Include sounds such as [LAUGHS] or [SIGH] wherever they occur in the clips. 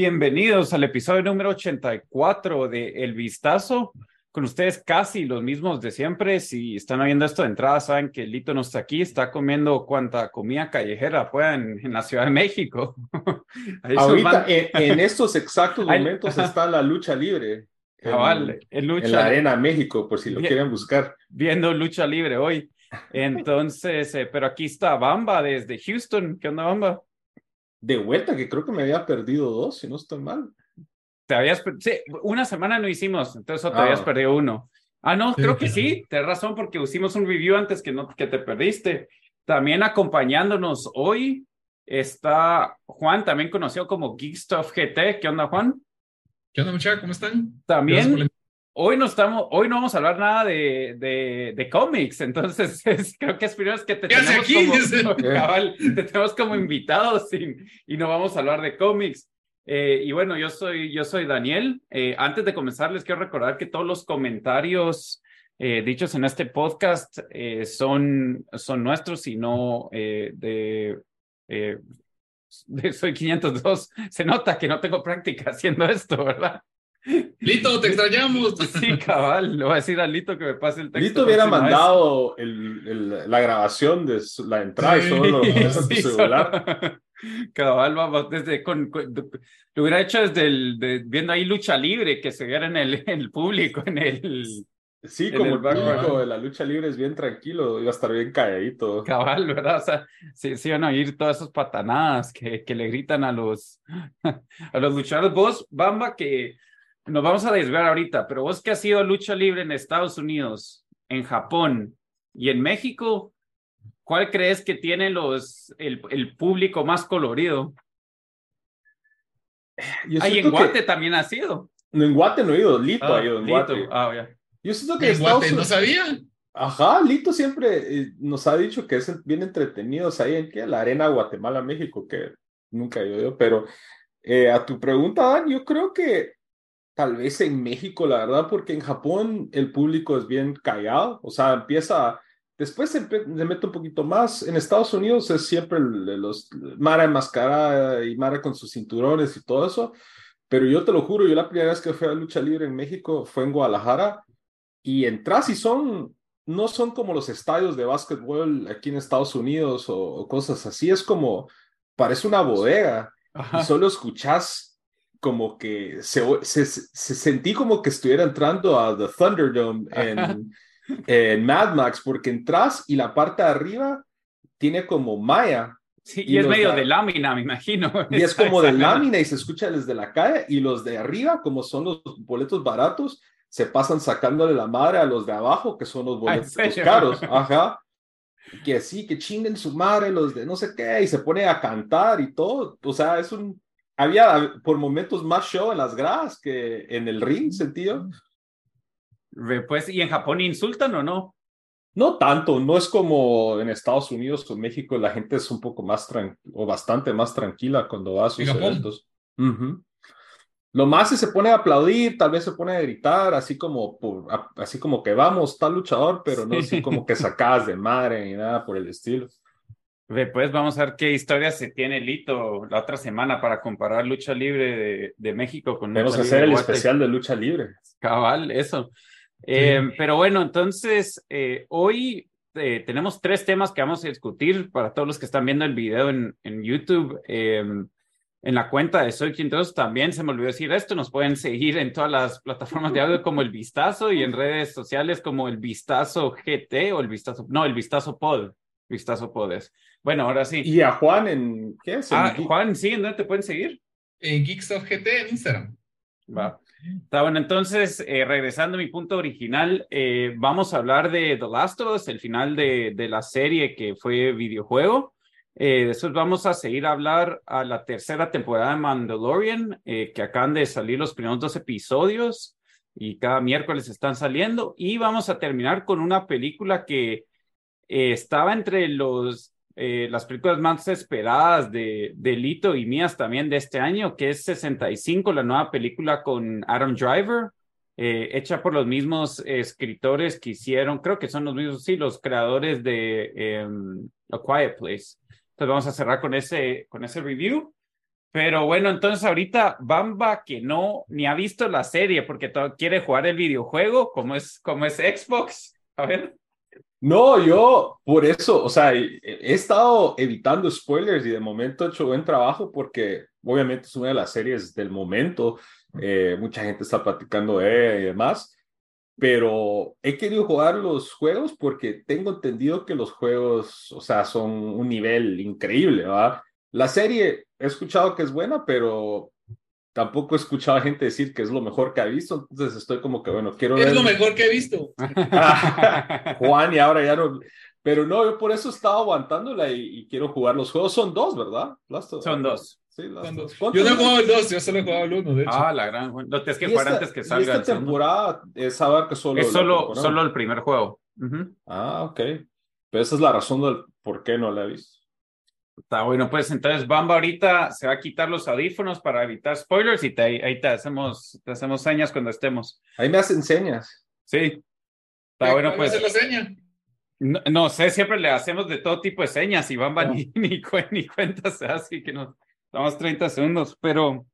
Bienvenidos al episodio número 84 de El Vistazo. Con ustedes casi los mismos de siempre. Si están oyendo esto de entrada, saben que Lito no está aquí, está comiendo cuanta comida callejera pueda en, en la Ciudad de México. [LAUGHS] Ahorita, en, en, estos exactos momentos está la lucha libre. Cabal, en, lucha, en la Arena México, por si lo quieren buscar. Viendo lucha libre hoy. Entonces, eh, pero aquí está Bamba desde Houston. ¿Qué onda, Bamba? De vuelta, que creo que me había perdido dos, si no estoy mal. Te habías, sí, una semana no hicimos, entonces te ah. habías perdido uno. Ah, no, creo que sí, tienes razón, porque hicimos un review antes que, no, que te perdiste. También acompañándonos hoy está Juan, también conocido como Geekstuff GT. ¿Qué onda, Juan? ¿Qué onda, muchachos? ¿Cómo están? También hoy no estamos, hoy no vamos a hablar nada de, de, de cómics, [LAUGHS] entonces es, creo que es primero que te tenemos, como, [LAUGHS] cabal, te tenemos como invitados y, y, no vamos a hablar de cómics. Eh, y bueno, yo soy, yo soy Daniel. Eh, antes de comenzar, les quiero recordar que todos los comentarios eh, dichos en este podcast eh, son, son nuestros y no eh, de, de Soy 502. Se nota que no tengo práctica haciendo esto, ¿verdad? Lito, te extrañamos. [LAUGHS] Sí, cabal, le voy a decir a Lito que me pase el texto. Lito hubiera mandado el, el, la grabación de la entrada sí, y solo [LAUGHS] sí, tu celular. [LAUGHS] Cabal, vamos, desde con, con, lo hubiera hecho desde el, de, viendo ahí lucha libre, que se viera en el, en el público, en el. Sí, como el, público de la lucha libre es bien tranquilo, iba a estar bien calladito. Cabal, ¿verdad? O sea, sí, sí van a oír todas esas patanadas que, que le gritan a los, a los luchadores. Vos, Bamba, que nos vamos a desviar ahorita, pero vos que has sido lucha libre en Estados Unidos, en Japón y en México, ¿cuál crees que tiene los, el, el público más colorido? Ahí en Guate que... también ha sido. No, en Guate no he ido, Lito ah, ha ido en Lito. Guate. Ah, ya. Yo siento que en Guate no sabía. Ajá, Lito siempre eh, nos ha dicho que es bien entretenidos ahí en que la arena Guatemala, México, que nunca he ido, pero eh, a tu pregunta, Dan, yo creo que tal vez en México, la verdad, porque en Japón el público es bien callado, o sea, empieza, después se, se mete un poquito más, en Estados Unidos es siempre los Mara enmascarada y Mara con sus cinturones y todo eso, pero yo te lo juro, yo la primera vez que fui a lucha libre en México fue en Guadalajara y entras y son, no son como los estadios de básquetbol aquí en Estados Unidos o, o cosas así, es como, parece una bodega Ajá. y solo escuchas como que se, se, se, sentí como que estuviera entrando a The Thunderdome [LAUGHS] en, en, Mad Max, porque entras y la parte de arriba tiene como malla. Sí, y, y es medio de lámina, me imagino. [LAUGHS] Y es como de lámina y se escucha desde la calle, y los de arriba, como son los boletos baratos, se pasan sacándole la madre a los de abajo, que son los boletos caros. [LAUGHS] Ajá. Que sí, que chinguen su madre los de no sé qué, y se pone a cantar y todo. O sea, es un había por momentos más show en las gradas que en el ring, sentido. Pues, ¿y en Japón insultan o no? No tanto, no es como en Estados Unidos o México, la gente es un poco más tranquila, o bastante más tranquila cuando va a sus eventos. Uh -huh. Lo más es se pone a aplaudir, tal vez se pone a gritar, así como, por, así como que vamos, tal luchador, pero no sí. así como que sacas de madre ni nada por el estilo. Después vamos a ver qué historia se tiene Lito la otra semana para comparar lucha libre de, de México con Vamos a hacer el especial de lucha libre. Cabal, eso. Sí. Eh, pero bueno, entonces eh, hoy eh, tenemos tres temas que vamos a discutir para todos los que están viendo el video en, en YouTube. en la cuenta de Soy Quinteros también se me olvidó decir esto. Nos pueden seguir en todas las plataformas de audio como El Vistazo y en redes sociales como El Vistazo GT o El Vistazo, no, El Vistazo Pod. Vistazo Podes. Bueno, ahora sí. ¿Y a Juan en qué es? Ah, Juan, sí, ¿en dónde te pueden seguir? En Geekstuff GT en Instagram. Va. Está bueno, entonces, eh, regresando a mi punto original, eh, vamos a hablar de The Last of Us, el final de, de la serie que fue videojuego. Eh, después vamos a seguir a hablar a la tercera temporada de Mandalorian, que acaban de salir los primeros dos episodios y cada miércoles están saliendo. Y vamos a terminar con una película que estaba entre los eh, las películas más esperadas de, de, Lito y mías también de este año, que es 65, la nueva película con Adam Driver, eh, hecha por los mismos escritores que hicieron, creo que son los mismos, sí, los creadores de em, A Quiet Place. Entonces vamos a cerrar con ese, con ese review. Pero bueno, entonces ahorita Bamba, que no ni ha visto la serie porque quiere jugar el videojuego, como es, como es Xbox. A ver. No, yo por eso, o sea, he, estado evitando spoilers y de momento he hecho buen trabajo porque obviamente es una de las series del momento, eh, mucha gente está platicando de y demás, pero he querido jugar los juegos porque tengo entendido que los juegos, o sea, son un nivel increíble, ¿verdad? La serie he escuchado que es buena, pero tampoco he escuchado a gente decir que es lo mejor que ha visto, entonces estoy como que, bueno, quiero ver... Es lo mejor que he visto. [LAUGHS] Juan, y ahora ya no... Pero no, yo por eso estaba aguantándola y, quiero jugar los juegos. Son dos, ¿verdad? Son dos. Sí, Son dos. Yo no he jugado el dos, yo solo he jugado el uno, de hecho. Ah, la gran... No tienes que jugar antes que salga. esta temporada es saber que solo... Es solo, solo el primer juego. Ah, ok. Pero esa es la razón del por qué no la he visto. Está bueno, pues entonces Bamba ahorita se va a quitar los audífonos para evitar spoilers y te, ahí te hacemos, te hacemos señas cuando estemos. Ahí me hacen señas. Sí. Está bueno, pues. la seña? No, sé, siempre le hacemos de todo tipo de señas y Bamba ni, [LAUGHS] ni, ni cuenta se así que nos damos 30 segundos, pero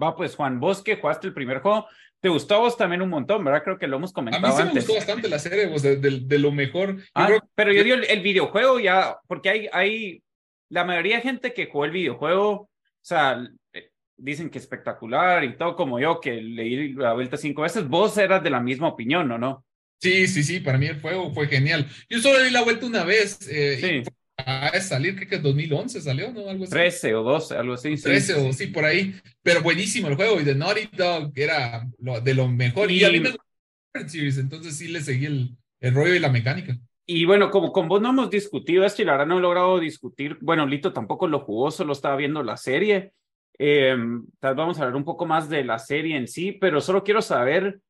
va pues Juan, vos que jugaste el primer juego, te gustó a vos también un montón, ¿verdad? Creo que lo hemos comentado. A mí sí me gustó bastante la serie, vos, de, lo mejor. Ah, pero yo digo el, el, videojuego ya, porque hay, hay la mayoría de gente que jugó el videojuego, o sea, eh, dicen que espectacular y todo como yo, que leí la vuelta cinco veces, vos eras de la misma opinión, ¿o no? Sí, sí, sí, para mí el juego fue genial. Yo solo di la vuelta una vez. Eh, sí. A salir, creo que en 2011 salió, ¿no? Algo así. 13 o 12, algo así. 13 o sí, por ahí. Pero buenísimo el juego y de Naughty Dog era lo, de lo mejor. Y, a mí me gustó entonces sí le seguí el, el rollo y la mecánica. Y bueno, como con vos no hemos discutido esto y la verdad no he logrado discutir, bueno, Lito tampoco lo jugó, solo estaba viendo la serie. Eh, tal vamos a hablar un poco más de la serie en sí, pero solo quiero saber,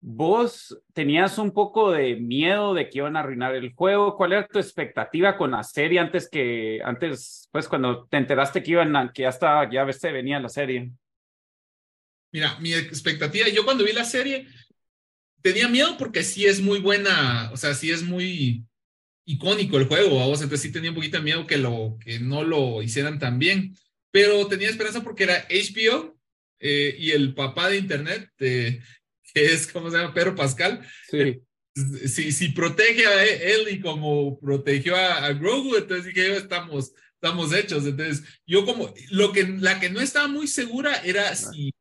vos tenías un poco de miedo de que iban a arruinar el juego, ¿cuál era tu expectativa con la serie antes que, antes, pues cuando te enteraste que iban a, que ya se venía la serie? Mira, mi expectativa, yo cuando vi la serie, tenía miedo porque sí es muy buena, o sea, sí es muy icónico el juego, vamos, entonces sí tenía un poquito de miedo que, lo, que no lo hicieran tan bien, pero tenía esperanza porque era HBO eh, y el papá de Internet, que es, ¿cómo se llama? Pedro Pascal. Sí. Si, si protege a él y como protegió a, Grogu, entonces dije, estamos, estamos hechos. Entonces, yo como, lo que, la que no estaba muy segura era si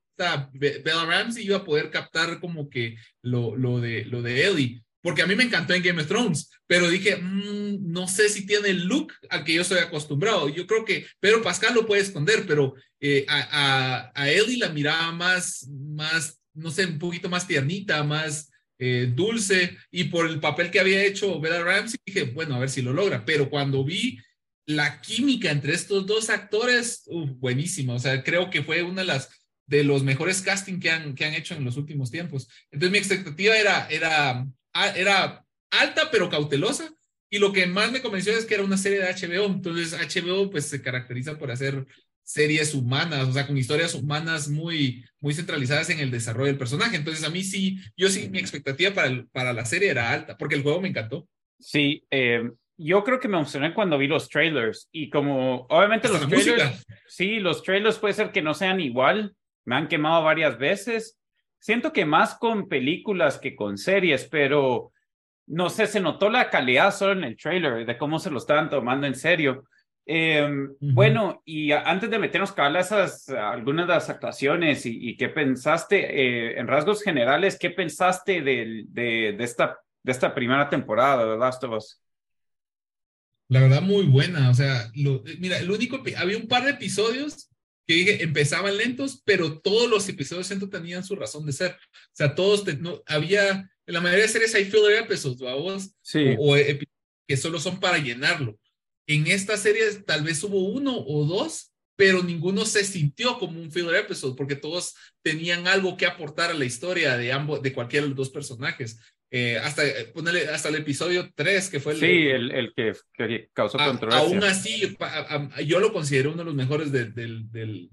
Bella Ramsey iba a poder captar como que lo, lo, de, lo de Ellie. Porque a mí me encantó en Game of Thrones, pero dije, mm, no sé si tiene el look al que yo estoy acostumbrado. Yo creo que Pedro Pascal lo puede esconder, pero eh, a, a, Ellie la miraba más, más, no sé, un poquito más tiernita, más eh, dulce, y por el papel que había hecho Bella Ramsey, dije, bueno, a ver si lo logra. Pero cuando vi la química entre estos dos actores, buenísima. O sea, creo que fue una de las de los mejores casting que han, que han hecho en los últimos tiempos. Entonces mi expectativa era, era, era alta pero cautelosa y lo que más me convenció es que era una serie de HBO. Entonces HBO pues se caracteriza por hacer series humanas, o sea, con historias humanas muy, muy centralizadas en el desarrollo del personaje. Entonces a mí sí, yo sí, mi expectativa para, para la serie era alta porque el juego me encantó. Sí, eh, yo creo que me emocioné cuando vi los trailers y como obviamente los trailers, sí, los trailers puede ser que no sean igual, me han quemado varias veces. Siento que más con películas que con series, pero no sé, se notó la calidad solo en el trailer de cómo se lo estaban tomando en serio. Em, bueno, y antes de meternos a esas algunas de las actuaciones y, qué pensaste eh, en rasgos generales, qué pensaste de, de, esta, de esta primera temporada de Last of Us? La verdad, muy buena. O sea, lo, mira, el único, había un par de episodios que dije, empezaban lentos, pero todos los episodios siento tenían su razón de ser. O sea, todos, no, había, en la mayoría de series hay filler episodes, vos? Sí. O, que solo son para llenarlo. En esta serie tal vez hubo uno o dos, pero ninguno se sintió como un filler episode porque todos tenían algo que aportar a la historia de ambos, de cualquiera de los dos personajes. Eh, hasta, eh, ponerle, hasta el episodio 3, que fue el, sí, el, el que, que, causó controversia. Aún así, yo lo considero uno de los mejores de, de,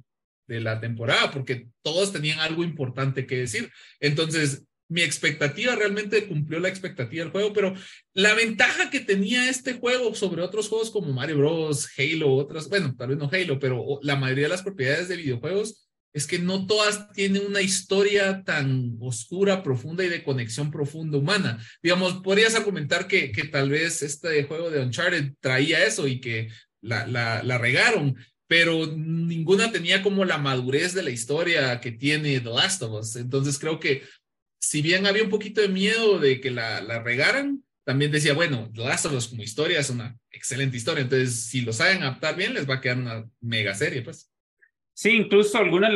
de la temporada, porque todos tenían algo importante que decir. Entonces, mi expectativa realmente cumplió la expectativa del juego, pero la ventaja que tenía este juego sobre otros juegos como Mario Bros, Halo, otras, bueno, tal vez no Halo, pero la mayoría de las propiedades de videojuegos es que no todas tienen una historia tan oscura, profunda y de conexión profunda humana. Digamos, podrías argumentar que, que tal vez este juego de Uncharted traía eso y que la, la, la, regaron, pero ninguna tenía como la madurez de la historia que tiene The Last of Us. Entonces creo que si bien había un poquito de miedo de que la, la regaran, también decía, bueno, The Last of Us como historia es una excelente historia, entonces si lo saben adaptar bien, les va a quedar una mega serie, pues. Sí, incluso algunas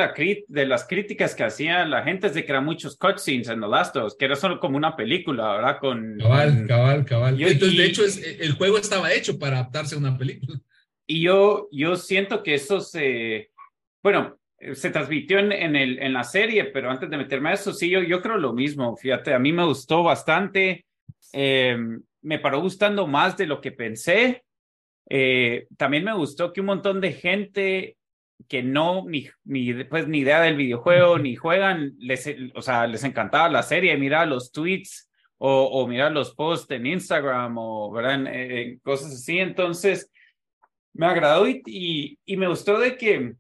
de las críticas que hacía la gente es de que eran muchos cutscenes en The Last of Us, que era solo como una película, ¿verdad? Con, cabal, cabal, cabal. Entonces, de hecho, es, el juego estaba hecho para adaptarse a una película. Y yo, yo siento que eso se, bueno, se transmitió en, en, el, en la serie, pero antes de meterme a eso, sí, yo, yo creo lo mismo, fíjate, a mí me gustó bastante, eh, me paró gustando más de lo que pensé. Eh, también me gustó que un montón de gente que no, ni, ni, pues, ni idea del videojuego, ni juegan, les, o sea, les encantaba la serie, mirar los tweets o, o mirar los posts en Instagram o, ¿verdad? En, cosas así. Entonces, me agradó y, y, me gustó de que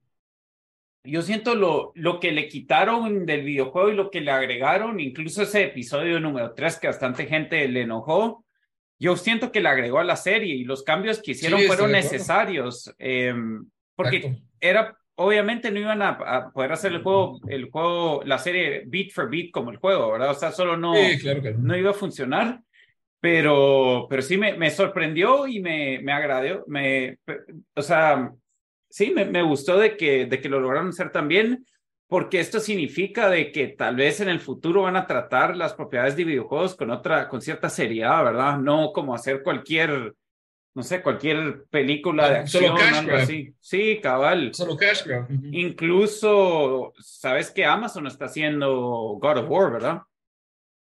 yo siento lo, lo que le quitaron del videojuego y lo que le agregaron, incluso ese episodio número 3 que bastante gente le enojó, yo siento que le agregó a la serie y los cambios que hicieron fueron necesarios. Eh, porque era, obviamente no iban a, poder hacer el juego, el juego, la serie beat for beat como el juego, ¿verdad? O sea, solo no, no. iba a funcionar. Pero, pero sí me, me sorprendió y me, me agradó, me, o sea, sí, me, me gustó de que, de que lo lograron hacer tan bien, porque esto significa de que tal vez en el futuro van a tratar las propiedades de videojuegos con otra, con cierta seriedad, ¿verdad? No como hacer cualquier no sé, cualquier película de acción. Solo cash grab. Así. Sí, cabal. Solo cash grab. Incluso, ¿sabes que Amazon está haciendo God of War, verdad?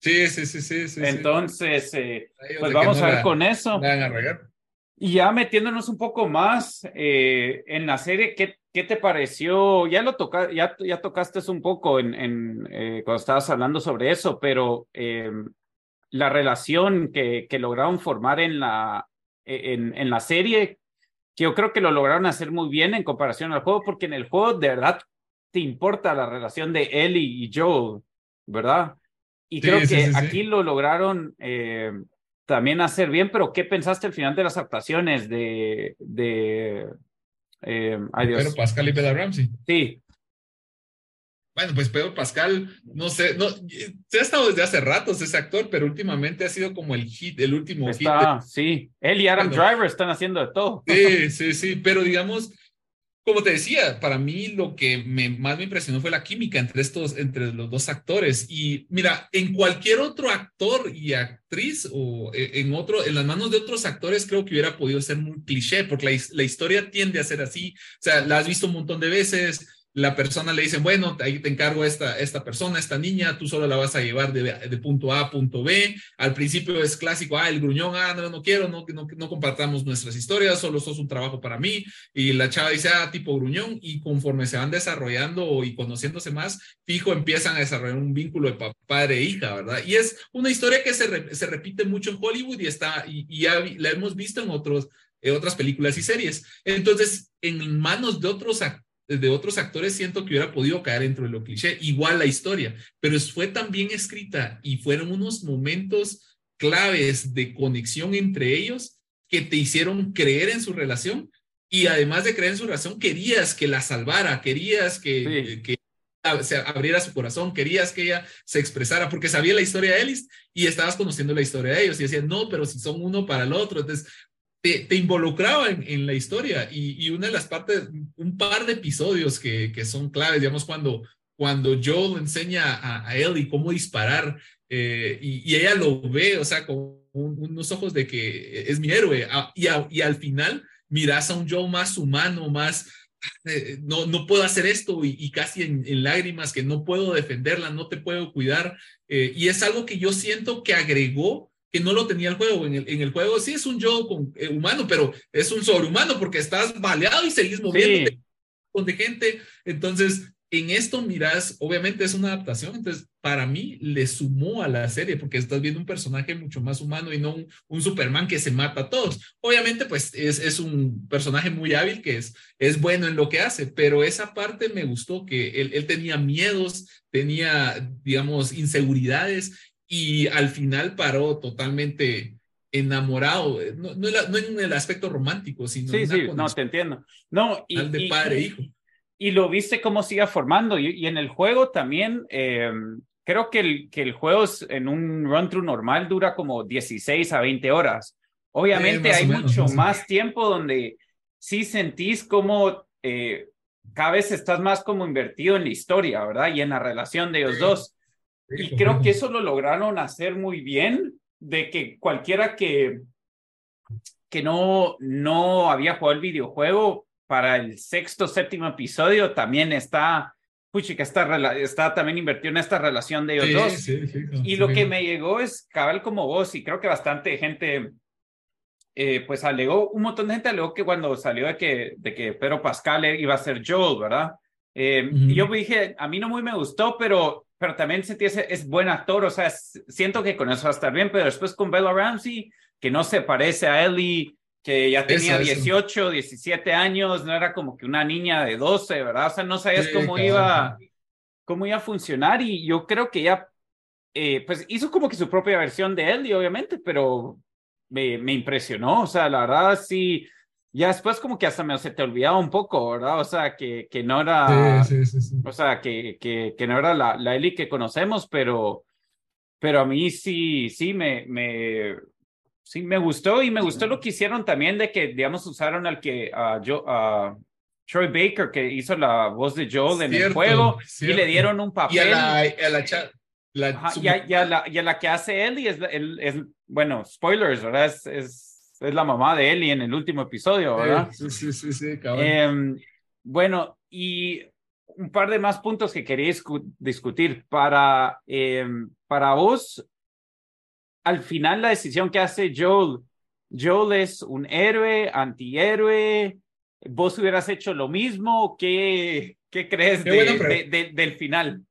Sí, sí, sí, sí. sí Entonces, eh, pues vamos a ver con eso. A y ya metiéndonos un poco más eh, en la serie, ¿qué, ¿qué, te pareció? Ya lo toca, ya, ya tocaste un poco en, en eh, cuando estabas hablando sobre eso, pero la relación que, que lograron formar en la, en, en la serie, que yo creo que lo lograron hacer muy bien en comparación al juego, porque en el juego de verdad te importa la relación de Ellie y Joel, ¿verdad? Y creo que aquí lo lograron eh, también hacer bien, pero ¿qué pensaste al final de las actuaciones de... de eh, Pero Pascal y Bella Ramsey. Sí, bueno, pues Pedro Pascal, no sé, no, se ha estado desde hace ratos ese actor, pero últimamente ha sido como el hit, el último hit. Sí, él y Adam Driver están haciendo de todo. Sí, sí, sí, pero digamos, como te decía, para mí lo que me, más me impresionó fue la química entre estos, entre los dos actores. Y mira, en cualquier otro actor y actriz o e, en otro, en las manos de otros actores, creo que hubiera podido ser muy cliché, porque la, la historia tiende a ser así. O sea, la has visto un montón de veces la persona le dice, bueno, ahí te encargo esta, esta persona, esta niña, tú solo la vas a llevar de, punto A a punto B. Al principio es clásico, ah, el gruñón, ah, no, no quiero, no, no, compartamos nuestras historias, solo sos un trabajo para mí. Y la chava dice, ah, tipo gruñón, y conforme se van desarrollando y conociéndose más, fijo, empiezan a desarrollar un vínculo de padre e hija, ¿verdad? Y es una historia que se, se repite mucho en Hollywood y está, y, ya la hemos visto en otros otras películas y series. Entonces, en manos de otros actores, de otros actores siento que hubiera podido caer dentro de lo cliché, igual la historia, pero fue tan bien escrita y fueron unos momentos claves de conexión entre ellos que te hicieron creer en su relación y además de creer en su relación, querías que la salvara, querías que, que se abriera su corazón, querías que ella se expresara, porque sabía la historia de Ellis y estabas conociendo la historia de ellos y decías, no, pero si son uno para el otro, entonces te, involucraba en, la historia y, una de las partes, un par de episodios que, que son claves, digamos, cuando, cuando Joel enseña a, a Ellie cómo disparar eh, y, ella lo ve, o sea, con unos ojos de que es mi héroe ah, y, y al final miras a un Joel más humano, más, eh, no, no puedo hacer esto y, casi en, lágrimas que no puedo defenderla, no te puedo cuidar. Eh, y es algo que yo siento que agregó que no lo tenía el juego. En el, en el juego sí es un yo con, eh, humano, pero es un sobrehumano porque estás baleado y seguís moviendo con de gente. Entonces, en esto miras, obviamente es una adaptación, entonces para mí le sumó a la serie porque estás viendo un personaje mucho más humano y no un, Superman que se mata a todos. Obviamente pues es, es, un personaje muy hábil que es, es bueno en lo que hace, pero esa parte me gustó que él, él tenía miedos, tenía, digamos, inseguridades y al final paró totalmente enamorado, no, no, en el aspecto romántico, sino sí, sí, no, te entiendo. No, y, de padre e hijo. Y lo viste cómo sigue formando. Y, en el juego también, eh, creo que el, que el juego en un run-through normal dura como 16 a 20 horas. Obviamente hay mucho más tiempo donde sí sentís como eh, cada vez estás más como invertido en la historia, ¿verdad? Y en la relación de ellos dos y creo que eso lo lograron hacer muy bien, de que cualquiera que, que no, no había jugado el videojuego para el sexto, séptimo episodio también está, que está, está también invertido en esta relación de ellos dos. y lo que me llegó es cabal como vos, y creo que bastante gente, eh, pues alegó, un montón de gente alegó que cuando salió de que, de que Pedro Pascal iba a ser Joel, ¿verdad? Eh, y yo dije, a mí no muy me gustó, pero pero también sentí ese, es buen actor, o sea, siento que con eso va a estar bien, pero después con Bella Ramsey, que no se parece a Ellie, que ya tenía 18, 17 años, no era como que una niña de 12, ¿verdad? O sea, no sabías cómo iba, cómo iba a funcionar y yo creo que ya, eh, pues hizo como que su propia versión de Ellie, obviamente, pero me, me impresionó, o sea, la verdad sí ya después como que hasta me se te olvidaba un poco, ¿verdad? O sea, que, que no era, sí, sí, sí, o sea, que, que, que, no era la, la Eli que conocemos, pero, pero a mí sí, sí, me, me, sí me gustó y me gustó lo que hicieron también de que, digamos, usaron al que, a yo, a Troy Baker, que hizo la voz de Joel en el juego, y le dieron un papel. Y a la, a la, la, y, a, la, y a la que hace Ellie es, es, bueno, spoilers, ¿verdad? Es, es es la mamá de Ellie en el último episodio, ¿verdad? Sí, sí, sí, sí, em, bueno, y un par de más puntos que quería discutir. Para, em, para vos, al final la decisión que hace Joel, Joel es un héroe, antihéroe, vos hubieras hecho lo mismo, ¿qué, qué crees del final?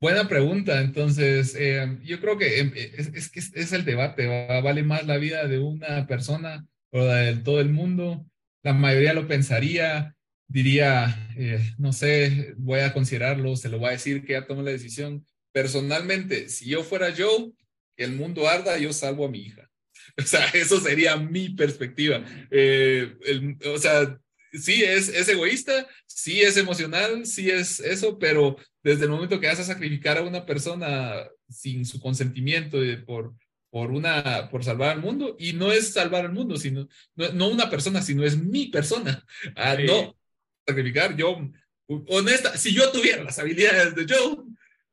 Buena pregunta. Entonces, eh, yo creo que em, es, es, es, el debate. ¿Vale más la vida de una persona o la de todo el mundo? La mayoría lo pensaría, diría, eh, no sé, voy a considerarlo, se lo voy a decir que ya tomó la decisión. Personalmente, si yo fuera yo, que el mundo arda, yo salvo a mi hija. [LAUGHS] O sea, eso sería mi perspectiva. Eh, o sea, sí es, es egoísta, sí es emocional, sí es eso, pero desde el momento que vas a sacrificar a una persona sin su consentimiento por, por, una, por salvar al mundo, y no es salvar al mundo, sino, no, una persona, sino es mi persona. Ah, no sacrificar, yo, honesta, si yo tuviera las habilidades de Joe,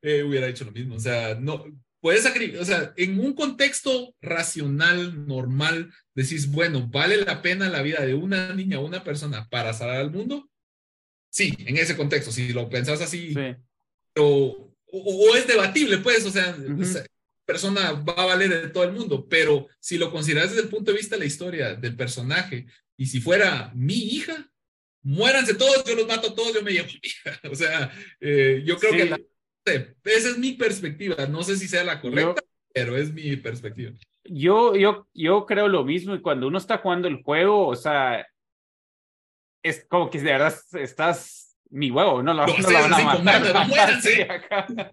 eh, hubiera hecho lo mismo. O sea, no, puedes sacrificar, o sea, en un contexto racional, normal, decís, bueno, ¿vale la pena la vida de una niña o una persona para salvar al mundo? Sí, en ese contexto, si lo pensás así, o, es debatible, pues, o sea, persona va a valer de todo el mundo, pero si lo consideras desde el punto de vista de la historia del personaje, y si fuera mi hija, muéranse todos, yo los mato a todos, yo me llevo mi hija. [LAUGHS] O sea, eh, yo creo que la esa es mi perspectiva. No sé si sea la correcta, pero es mi perspectiva. Yo, yo, yo creo lo mismo y cuando uno está jugando el juego, o sea, es como que de verdad estás mi huevo, no lo, [LAUGHS] no, van a matar. [LAUGHS]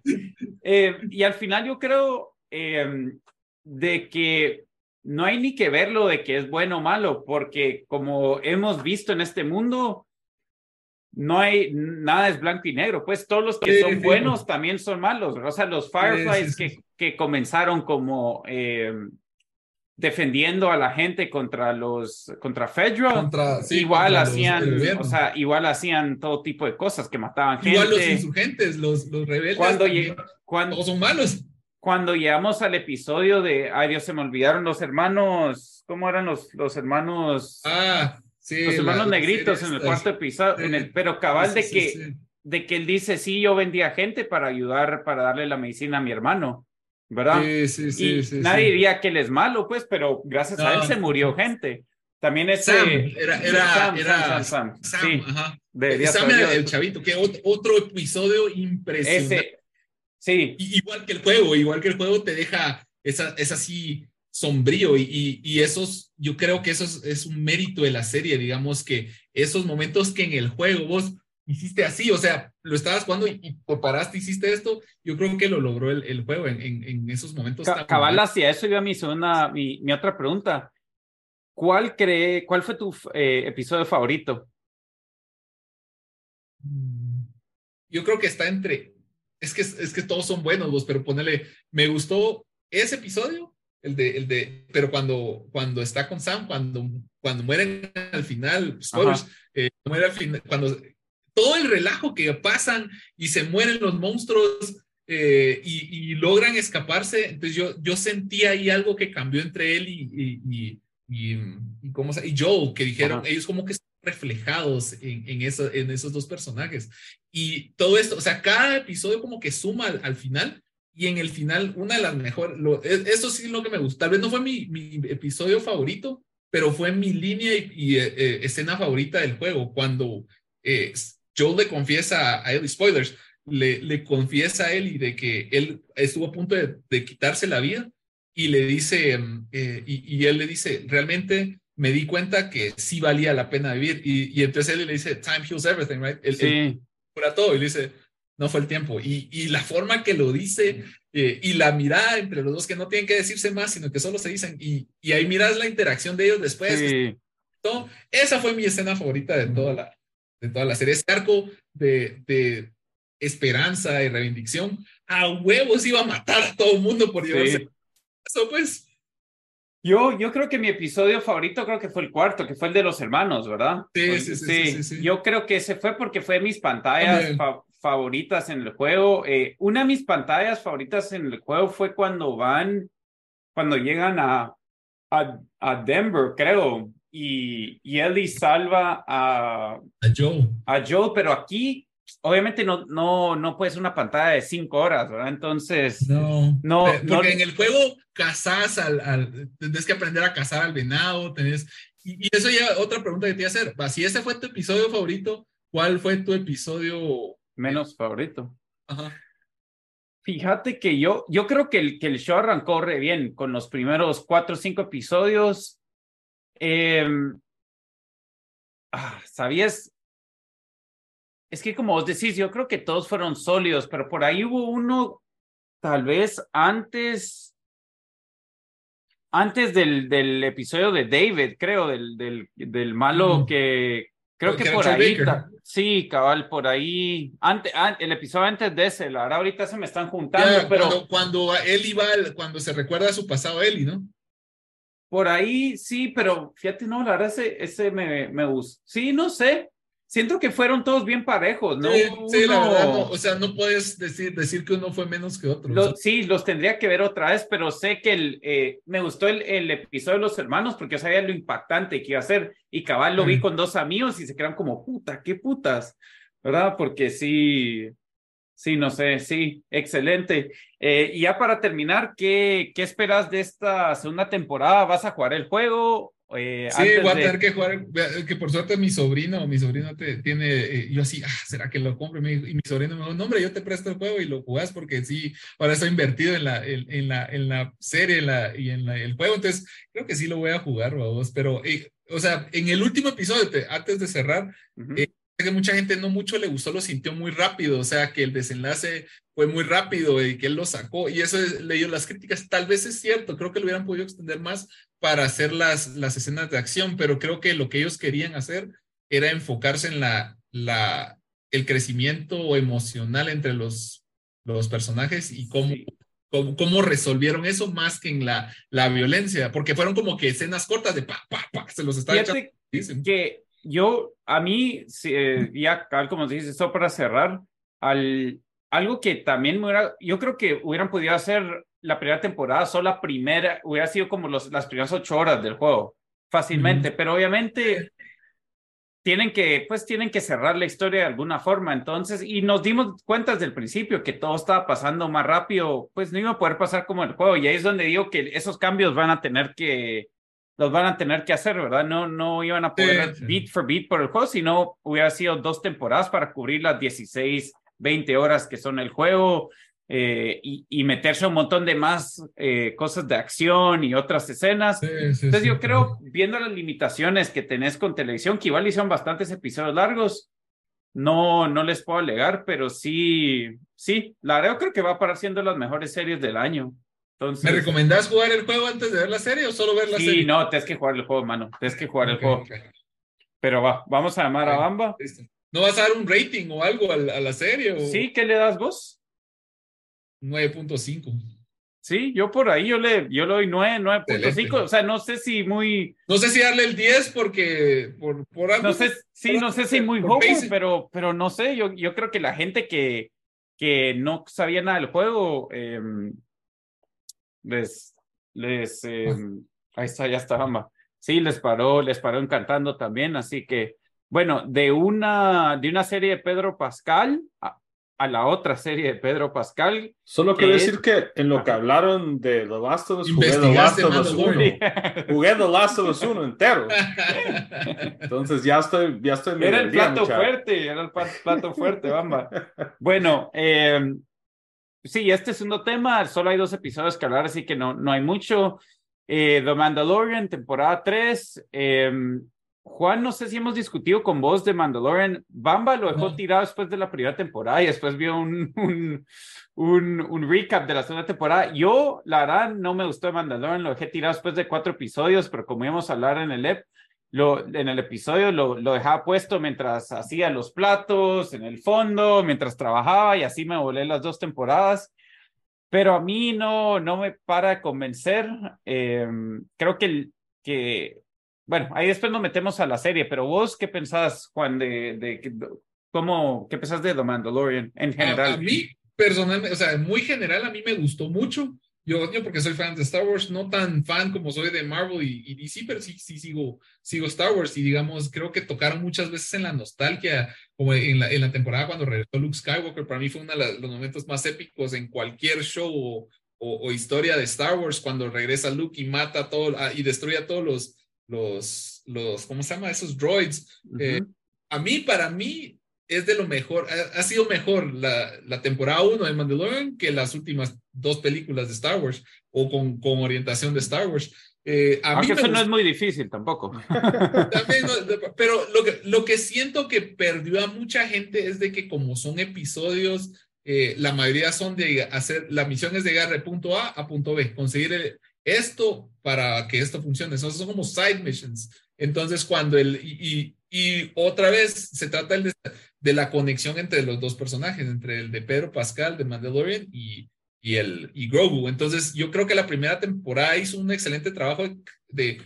Eh, y al final yo creo em, de que no hay ni que verlo de que es bueno o malo, porque como hemos visto en este mundo, no hay nada es blanco y negro, pues todos los que son buenos también son malos, o sea, los Fireflies que, que comenzaron como, eh, defendiendo a la gente contra los contra Federal. Igual hacían o sea igual hacían todo tipo de cosas que mataban gente igual los insurgentes los, los rebeldes cuando, cuando son malos. cuando llegamos al episodio de ay Dios se me olvidaron los hermanos cómo eran los los hermanos ah sí los hermanos negritos en el cuarto episodio en el pero cabal de que de que él dice sí yo vendía gente para ayudar para darle la medicina a mi hermano ¿verdad? Sí, sí, sí. nadie diría que él es malo, pues, pero gracias a él se murió gente. También ese... Sam, era, era, Sam, era Sam, Sam, sí, ajá. Sam era el chavito, que otro, episodio impresionante. Ese, sí. igual que el juego, igual que el juego te deja, esa, es así sombrío y, y, y, esos, yo creo que eso es, es un mérito de la serie, digamos que esos momentos que en el juego vos hiciste así, o sea, lo estabas jugando y, te paraste, hiciste esto, yo creo que lo logró el, el juego en, en, en, esos momentos. cabal, hacia eso iba mi segunda, mi, mi, otra pregunta. ¿Cuál cree, cuál fue tu eh, episodio favorito? Mm, yo creo que está entre, es que, es que todos son buenos vos, pero ponele, me gustó ese episodio, el de, el de, pero cuando, cuando está con Sam, cuando, cuando mueren al final, spoilers, eh, muere al final, cuando todo el relajo que pasan y se mueren los monstruos eh, y, logran escaparse. Entonces yo, yo sentí ahí algo que cambió entre él y, y, y, ¿cómo y Joe, que dijeron, ellos como que están reflejados en, en, eso, en esos dos personajes. Y todo esto, o sea, cada episodio como que suma al, final. Y en el final, una de las mejores, eso sí es lo que me gusta. Tal vez no fue mi, mi episodio favorito, pero fue mi línea y, eh, eh, escena favorita del juego, cuando Joel le confiesa a él, spoilers, le, le confiesa a él y de que él estuvo a punto de, de quitarse la vida y le dice, mm, eh, y, y, él le dice, realmente me di cuenta que sí valía la pena vivir. Y, y entonces él le dice, time heals everything, right? Él, sí. cura todo y le dice, no fue el tiempo. Y, y la forma que lo dice eh, y la mirada entre los dos que no tienen que decirse más, sino que solo se dicen, y, y ahí miras la interacción de ellos después. Sí. Todo, esa fue mi escena favorita de toda la, de toda la serie. Ese arco de, de esperanza y reivindicación, a huevos iba a matar a todo el mundo por llevarse. Eso pues. Yo, yo creo que mi episodio favorito creo que fue el cuarto, que fue el de los hermanos, ¿verdad? Sí, sí, sí. sí, Yo creo que ese fue porque fue mis pantallas favoritas en el juego. Eh, una de mis pantallas favoritas en el juego fue cuando van, cuando llegan a, a, a Denver, creo, y, y Ellie salva a, a Joe. A Joe, pero aquí obviamente no, no, no puede ser una pantalla de cinco horas, ¿verdad? Entonces, no, no porque en el juego cazas al, al, tenés que aprender a cazar al venado, tenés, y, y, eso ya otra pregunta que te iba a hacer, si ese fue tu episodio favorito, ¿cuál fue tu episodio menos favorito? Ajá. Fíjate que yo, yo creo que el, que el show arrancó re bien con los primeros cuatro o cinco episodios. Eh, ah, ¿Sabías? Es que como vos decís, yo creo que todos fueron sólidos, pero por ahí hubo uno, tal vez antes, antes del, del episodio de David, creo, del, del, del malo mm. que, creo que por ahí, sí, cabal, por ahí, antes, el episodio antes de ese, la verdad ahorita se me están juntando, pero... Cuando, cuando él iba, cuando se recuerda a su pasado Eli, ¿no? Por ahí sí, pero fíjate, no, la verdad ese, ese me, me gusta. Sí, no sé. Siento que fueron todos bien parejos, ¿no? Sí, la verdad, no, o sea, no puedes decir, decir que uno fue menos que otro. Sí, los tendría que ver otra vez, pero sé que el, eh, me gustó el, el, episodio de los hermanos porque sabía lo impactante que iba a ser. Y cabal lo vi con dos amigos y se quedan como, puta, qué putas, ¿verdad? Porque sí, Sí, no sé, sí, excelente. Eh, y ya para terminar, ¿qué, ¿qué esperas de esta segunda temporada? ¿Vas a jugar el juego? Eh, sí, voy a tener que jugar, que por suerte mi sobrino, mi sobrino te, tiene, eh, yo así, ah, ¿será que lo compre? Y mi sobrino me dijo, no hombre, yo te presto el juego y lo jugás porque sí, ahora estoy invertido en la, en, la, en la serie la, y en el juego, entonces creo que sí lo voy a jugar, vos, pero, o sea, en el último episodio, antes de cerrar, que mucha gente no mucho le gustó, lo sintió muy rápido, o sea, que el desenlace fue muy rápido y que él lo sacó. Y eso leído las críticas, tal vez es cierto, creo que lo hubieran podido extender más para hacer las, las escenas de acción, pero creo que lo que ellos querían hacer era enfocarse en la, la, el crecimiento emocional entre los, los personajes y cómo cómo, resolvieron eso más que en la, la violencia, porque fueron como que escenas cortas de pa, pa, pa, se los está echando. Que yo, a mí, eh, ya, como dices, esto para cerrar, al, algo que también me hubiera, yo creo que hubieran podido hacer la primera temporada, solo la primera, hubiera sido como los, las primeras ocho horas del juego, fácilmente, pero obviamente tienen que, pues tienen que cerrar la historia de alguna forma. Entonces, y nos dimos cuenta desde el principio que todo estaba pasando más rápido, pues no iba a poder pasar como el juego. Y ahí es donde digo que esos cambios van a tener que, los van a tener que hacer, ¿verdad? No, no iban a poder beat for beat por el juego, sino hubiera sido dos temporadas para cubrir las 16, 20 horas que son el juego. Eh, y, meterse un montón de más eh, cosas de acción y otras escenas. Entonces yo creo, viendo las limitaciones que tenés con televisión, que igual hicieron bastantes episodios largos, no, no les puedo alegar, pero sí, sí, la verdad creo que va a parar siendo las mejores series del año. Entonces, ¿Me recomendás jugar el juego antes de ver la serie o solo ver la serie? Sí, no, tienes que jugar el juego, mano, tienes que jugar el juego. Pero va, vamos a llamar a Bamba. ¿No vas a dar un rating o algo a, la serie? O... Sí, ¿qué le das vos? 9.5. Sí, yo por ahí yo le, yo le doy 9, 9.5. O sea, no sé si muy. No sé si darle el 10 porque. Por, por algo, no sé, sí, no sé si muy joven, pero, pero no sé. Yo, yo creo que la gente que, que no sabía nada del juego em, les. les em, ahí está, ya está, Sí, les paró, les paró encantando también. Así que, bueno, de una, de una serie de Pedro Pascal a la otra serie de Pedro Pascal. Solo quiero decir que en lo que hablaron de The Last of Us, jugué The Last of Us 1. [LAUGHS] jugué The Last of Us 1 entero. Entonces ya estoy, ya estoy Era el plato fuerte, era el plato fuerte, bamba. Bueno, eh, sí, este segundo tema, solo hay dos episodios que hablar, así que no, no hay mucho. Eh, The Mandalorian, temporada 3. Eh, Juan, no sé si hemos discutido con vos de Mandalorian. Bamba lo dejó tirado después de la primera temporada y después vio un, un, un, recap de la segunda temporada. Yo, la verdad, no me gustó de Mandalorian, lo dejé tirado después de cuatro episodios, pero como íbamos a hablar en el EP, lo, en el episodio lo, lo dejaba puesto mientras hacía los platos, en el fondo, mientras trabajaba y así me volé las dos temporadas. Pero a mí no, no me para de convencer. Eh, creo que, que bueno, ahí después nos metemos a la serie, pero vos, ¿qué pensás, Juan, de, de, cómo, qué pensás de The Mandalorian en general? A, mí, personalmente, o sea, muy general, a mí me gustó mucho. Yo, yo porque soy fan de Star Wars, no tan fan como soy de Marvel y, y DC, pero sí, sí sigo, sigo Star Wars y digamos, creo que tocaron muchas veces en la nostalgia, como en la, en la temporada cuando regresó Luke Skywalker, para mí fue uno de los momentos más épicos en cualquier show o, o, historia de Star Wars, cuando regresa Luke y mata todo y destruye a todos los, los, los, ¿cómo se llama? Esos droids. Eh, a mí, para mí, es de lo mejor, ha, sido mejor la, la temporada 1 de Mandalorian que las últimas dos películas de Star Wars o con, con orientación de Star Wars. Eh, a Aunque eso no es muy difícil tampoco. [LAUGHS] pero lo que, lo que siento que perdió a mucha gente es de que como son episodios, eh, la mayoría son de hacer, la misión es llegar de punto A a punto B, conseguir el, esto para que esto funcione. Esos son como side missions. Entonces, cuando el, y, y, otra vez se trata de, de, la conexión entre los dos personajes, entre el de Pedro Pascal de Mandalorian y, y el y Grogu. Entonces, yo creo que la primera temporada hizo un excelente trabajo de, de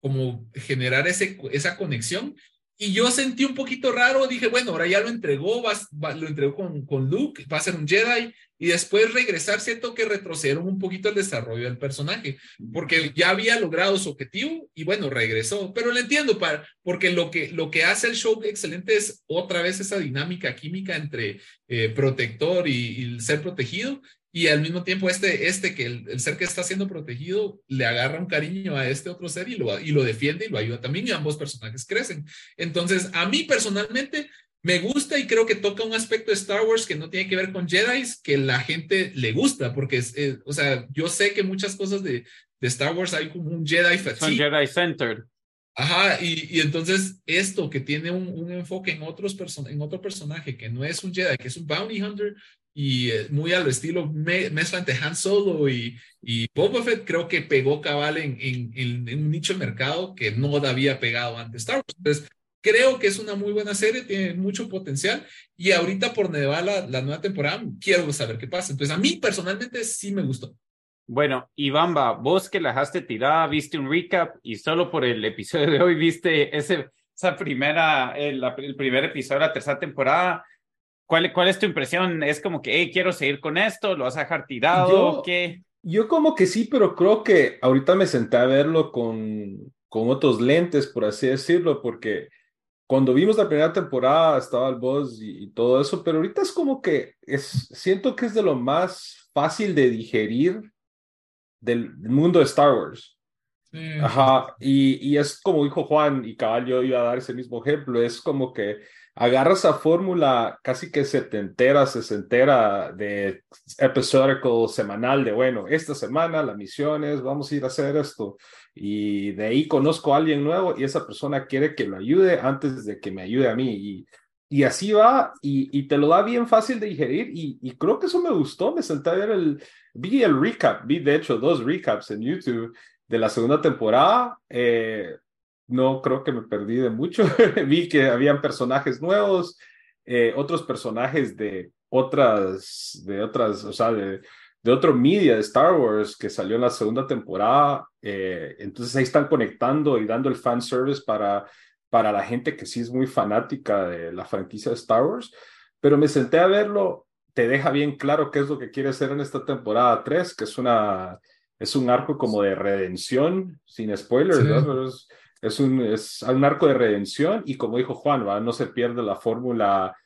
como generar ese, esa conexión y yo sentí un poquito raro, dije, bueno, ahora ya lo entregó, va, lo entregó con, con Luke, va a ser un Jedi, y después regresar, siento que retrocedieron un poquito el desarrollo del personaje, porque ya había logrado su objetivo y bueno, regresó. Pero lo entiendo, para, porque lo que, lo que hace el show excelente es otra vez esa dinámica química entre eh, protector y, y, ser protegido, y al mismo tiempo este, este que el, ser que está siendo protegido le agarra un cariño a este otro ser y lo, y lo defiende y lo ayuda también y ambos personajes crecen. Entonces, a mí personalmente me gusta y creo que toca un aspecto de Star Wars que no tiene que ver con Jedi, que la gente le gusta, porque, es, eh, o sea, yo sé que muchas cosas de, de Star Wars hay como un Jedi Son Jedi centered. Ajá, y, y, entonces esto que tiene un, un enfoque en, otros en otro personaje que no es un Jedi, que es un Bounty Hunter, y eh, muy al estilo me, mezcla entre Han Solo y, y Boba Fett, creo que pegó cabal en, en, en, un nicho de mercado que no había pegado antes Star Wars. Entonces, creo que es una muy buena serie, tiene mucho potencial y ahorita por va la, la nueva temporada, quiero saber qué pasa. Entonces, a mí personalmente sí me gustó. Bueno, Ivamba, vos que la dejaste tirada, viste un recap y solo por el episodio de hoy viste ese, esa primera, el, el primer episodio de la tercera temporada. ¿Cuál, ¿Cuál es tu impresión? ¿Es como que, hey, quiero seguir con esto? ¿Lo vas a dejar tirado? Yo, ¿Qué? Yo como que sí, pero creo que ahorita me senté a verlo con, con otros lentes, por así decirlo, porque cuando vimos la primera temporada estaba el boss y, todo eso, pero ahorita es como que es, siento que es de lo más fácil de digerir del, mundo de Star Wars. Ajá, y, y, es como dijo Juan, y cabal yo iba a dar ese mismo ejemplo, es como que agarra esa fórmula casi que setentera, sesentera de episódico semanal de, bueno, esta semana la misión es, vamos a ir a hacer esto, y de ahí conozco a alguien nuevo y esa persona quiere que lo ayude antes de que me ayude a mí, y, así va, y, te lo da bien fácil de digerir, y, y creo que eso me gustó, me senté a ver el, Vi el recap, vi de hecho dos recaps en YouTube de la segunda temporada. Eh, no creo que me perdí de mucho. [LAUGHS] vi que habían personajes nuevos, eh, otros personajes de otras, de otras, o sea, de, de otro media de Star Wars que salió en la segunda temporada. Eh, entonces ahí están conectando y dando el fan service para, para la gente que sí es muy fanática de la franquicia de Star Wars. Pero me senté a verlo te deja bien claro qué es lo que quiere hacer en esta temporada 3, que es una es un arco como de redención, sin spoilers, ¿no? es, un, es un arco de redención y como dijo Juan, ¿va? no se pierde la fórmula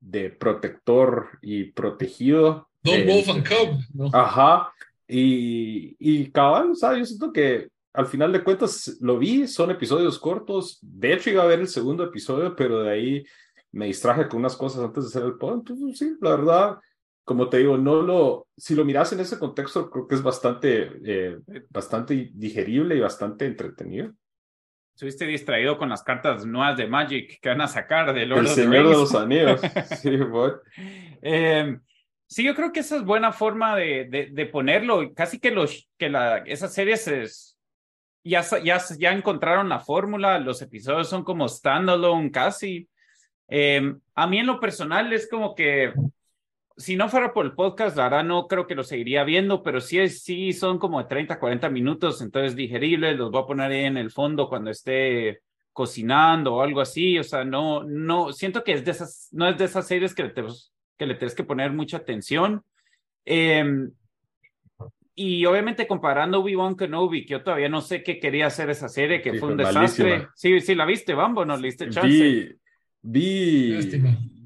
de protector y protegido. Don Wolf and Cub. ¿no? Ajá. Y, y cabal, ¿sabes? Yo siento que al final de cuentas lo vi, son episodios cortos. De hecho, iba a ver el segundo episodio, pero de ahí me distraje con unas cosas antes de hacer el pod. Entonces, sí, la verdad, como te digo, no lo, si lo miras en ese contexto, creo que es bastante, eh, bastante digerible y bastante entretenido. Estuviste distraído con las cartas nuevas de Magic que van a sacar de Lord El Señor de los Anillos. [LAUGHS] sí, eh, sí, yo creo que esa es buena forma de, de, de ponerlo. Casi que, los, que la, esas series es, ya, ya, ya encontraron la fórmula, los episodios son como standalone casi. Em, a mí en lo personal es como que si no fuera por el podcast, la verdad no creo que lo seguiría viendo, pero sí, sí son como de 30, 40 minutos, entonces digeribles, los voy a poner ahí en el fondo cuando esté cocinando o algo así, o sea, no, no, siento que es de esas, no es de esas series que le, que le tienes que poner mucha atención. Em, y obviamente comparando Obi-Wan Kenobi, que yo todavía no sé qué quería hacer esa serie, que fue un desastre. Sí, sí, la viste, Bambo, no le diste chance. Vi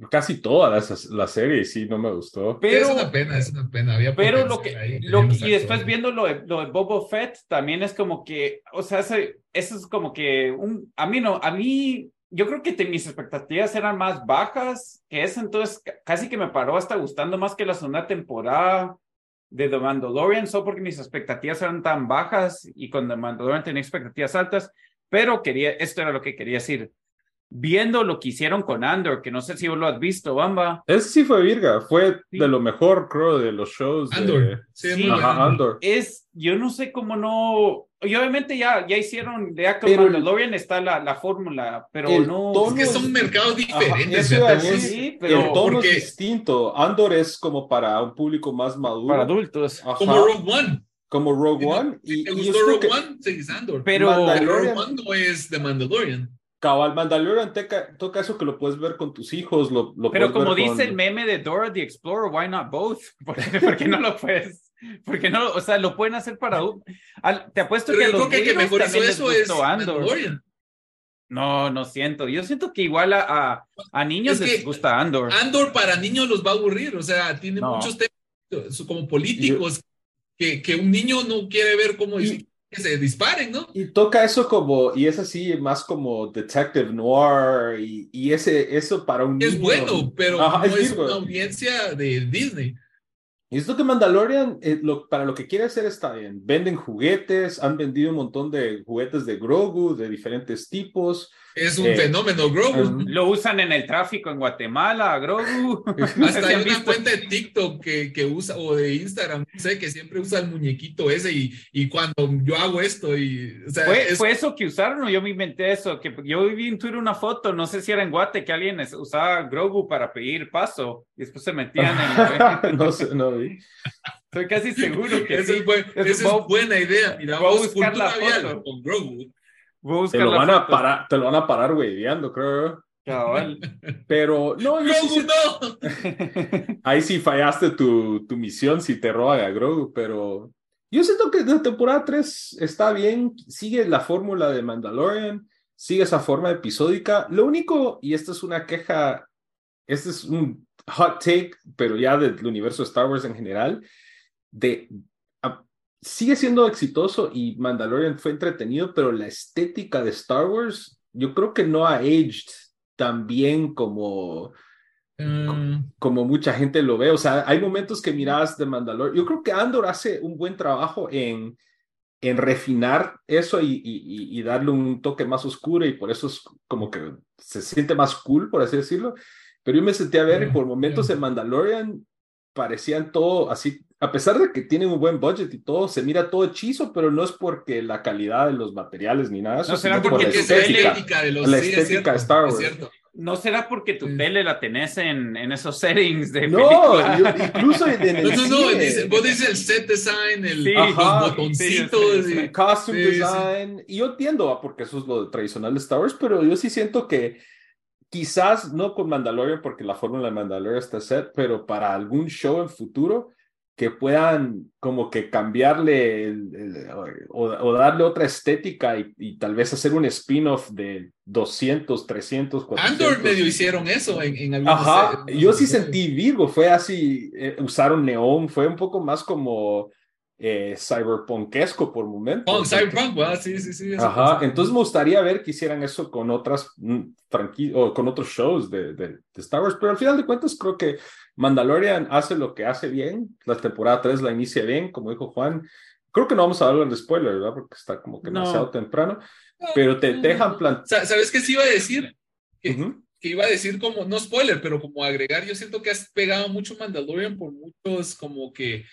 casi toda la, serie sí, no me gustó. Pero, es una pena, es una pena. Había pero lo que, lo, y después viendo lo de, lo de Boba Fett, también es como que, o sea, eso, es como que, un, a mí no, a mí, yo creo que mis expectativas eran más bajas que eso, entonces casi que me paró hasta gustando más que la segunda temporada de The Mandalorian, solo porque mis expectativas eran tan bajas y con The Mandalorian tenía expectativas altas, pero quería, esto era lo que quería decir viendo lo que hicieron con Andor, que no sé si vos lo has visto, Bamba. Ese sí fue virga, fue de lo mejor, creo, de los shows. Andor. Sí, Andor. Es, yo no sé cómo no. Y obviamente ya, ya hicieron, de con Mandalorian está la, la fórmula, pero no. Es que son mercados diferentes. sí, pero el tono es distinto. Andor es como para un público más maduro. Para adultos. Como Rogue One. Como Rogue One. Y, ¿Te gustó Rogue One? Sí, Andor. Pero Rogue One no es de Mandalorian. Cabal Mandalorian toca, eso que lo puedes ver con tus hijos. Lo, lo Pero como dice el meme de Dora the Explorer, why not both? [LAUGHS] ¿Por qué, no lo puedes? Porque no, o sea, lo pueden hacer para. Te apuesto que a los que, que mejor eso es Andor. No, no siento. Yo siento que igual a, a, niños les gusta Andor. Andor para niños los va a aburrir. O sea, tiene muchos temas como políticos que, que un niño no quiere ver cómo que se disparen, ¿no? Y toca eso como, y es así más como Detective Noir, y, y ese, eso para un Es bueno, pero no es, una audiencia de Disney. Y esto que Mandalorian, eh, lo, para lo que quiere hacer está bien. Venden juguetes, han vendido un montón de juguetes de Grogu, de diferentes tipos. Es un eh, fenómeno, Grogu. Lo usan en el tráfico en Guatemala, Grogu. [LAUGHS] Hasta hay una cuenta de TikTok que, que usa, o de Instagram, no sé, que siempre usa el muñequito ese y, y cuando yo hago esto y... O sea, ¿Fue, ¿Fue, eso que usaron o yo me inventé eso? Que yo vi en Twitter una foto, no sé si era en Guate, que alguien usaba Grogu para pedir paso y después se metían en... [LAUGHS] no sé, no vi. Estoy casi seguro que eso sí. es, buen, es buena idea. Mira, vamos a buscar la foto. con Grogu te lo, van a parar, te lo van a parar hueveando, creo. [LAUGHS] Pero no, yo sí no. [LAUGHS] Ahí sí fallaste tu, tu misión si te roban a Grogu, pero yo siento que la temporada 3 está bien, sigue la fórmula de Mandalorian, sigue esa forma episódica. Lo único, y esta es una queja, este es un hot take, pero ya del universo de Star Wars en general, de sigue siendo exitoso y Mandalorian fue entretenido, pero la estética de Star Wars yo creo que no ha aged tan bien como, mm. como mucha gente lo ve. O sea, hay momentos que miras de Mandalorian. Yo creo que Andor hace un buen trabajo en, en refinar eso y, y, darle un toque más oscuro y por eso es como que se siente más cool, por así decirlo. Pero yo me senté a ver y por momentos en Mandalorian parecían todo así a pesar de que tienen un buen budget y todo, se mira todo hechizo, pero no es porque la calidad de los materiales ni nada. no será porque la estética, de los, la estética de Star Wars. No será porque tu tele la tenés en, en esos settings de No, incluso en, el No, no, no, vos dices el set design, el, los botoncitos. el costume design. Y yo entiendo, porque eso es lo tradicional de Star Wars, pero yo sí siento que quizás no con Mandalorian, porque la fórmula de Mandalorian está set, pero para algún show en futuro que puedan como que cambiarle o, darle otra estética y, tal vez hacer un spin-off de 200, 300, 400. Andor medio hicieron eso en, en Ajá, yo sí sentí Virgo, fue así, eh, usaron neón, fue un poco más como eh, cyberpunkesco por momentos. Oh, cyberpunk, sí, sí, sí. Ajá, entonces me gustaría ver que hicieran eso con otras mm, o con otros shows de, de, de Star Wars, pero al final de cuentas creo que Mandalorian hace lo que hace bien, la temporada 3 la inicia bien, como dijo Juan. Creo que no vamos a hablar de spoiler, ¿verdad? Porque está como que demasiado temprano, pero te, dejan plantear. ¿Sabes qué sí iba a decir? Que, iba a decir como, no spoiler, pero como agregar, yo siento que has pegado mucho Mandalorian por muchos como que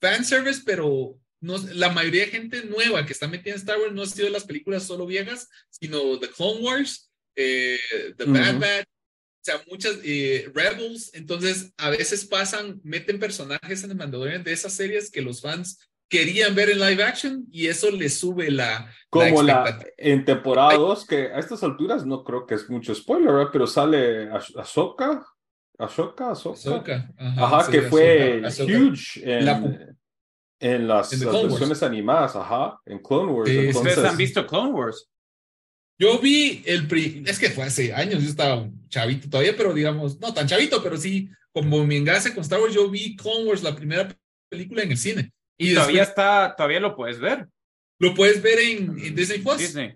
fanservice, pero no, la mayoría de gente nueva que está metida en Star Wars no ha sido las películas solo viejas, sino The Clone Wars, eh, The Bad Batch, sea, muchas eh, Rebels, entonces a veces pasan, meten personajes en el Mandalorian de esas series que los fans querían ver en live action y eso le sube la. Como la, en temporada 2, que a estas alturas no creo que es mucho spoiler, pero sale Ahsoka. Ahsoka, Ahsoka. Ajá, que fue huge en, en las, versiones animadas, ajá, en Clone Wars. ¿Ustedes han visto Clone Wars? Yo vi el, es que fue hace años, yo estaba chavito todavía, pero digamos, no tan chavito, pero sí, como mi enlace con Star Wars, yo vi Clone Wars, la primera película en el cine. Y todavía está, todavía lo puedes ver. Lo puedes ver en, Disney Plus. Disney.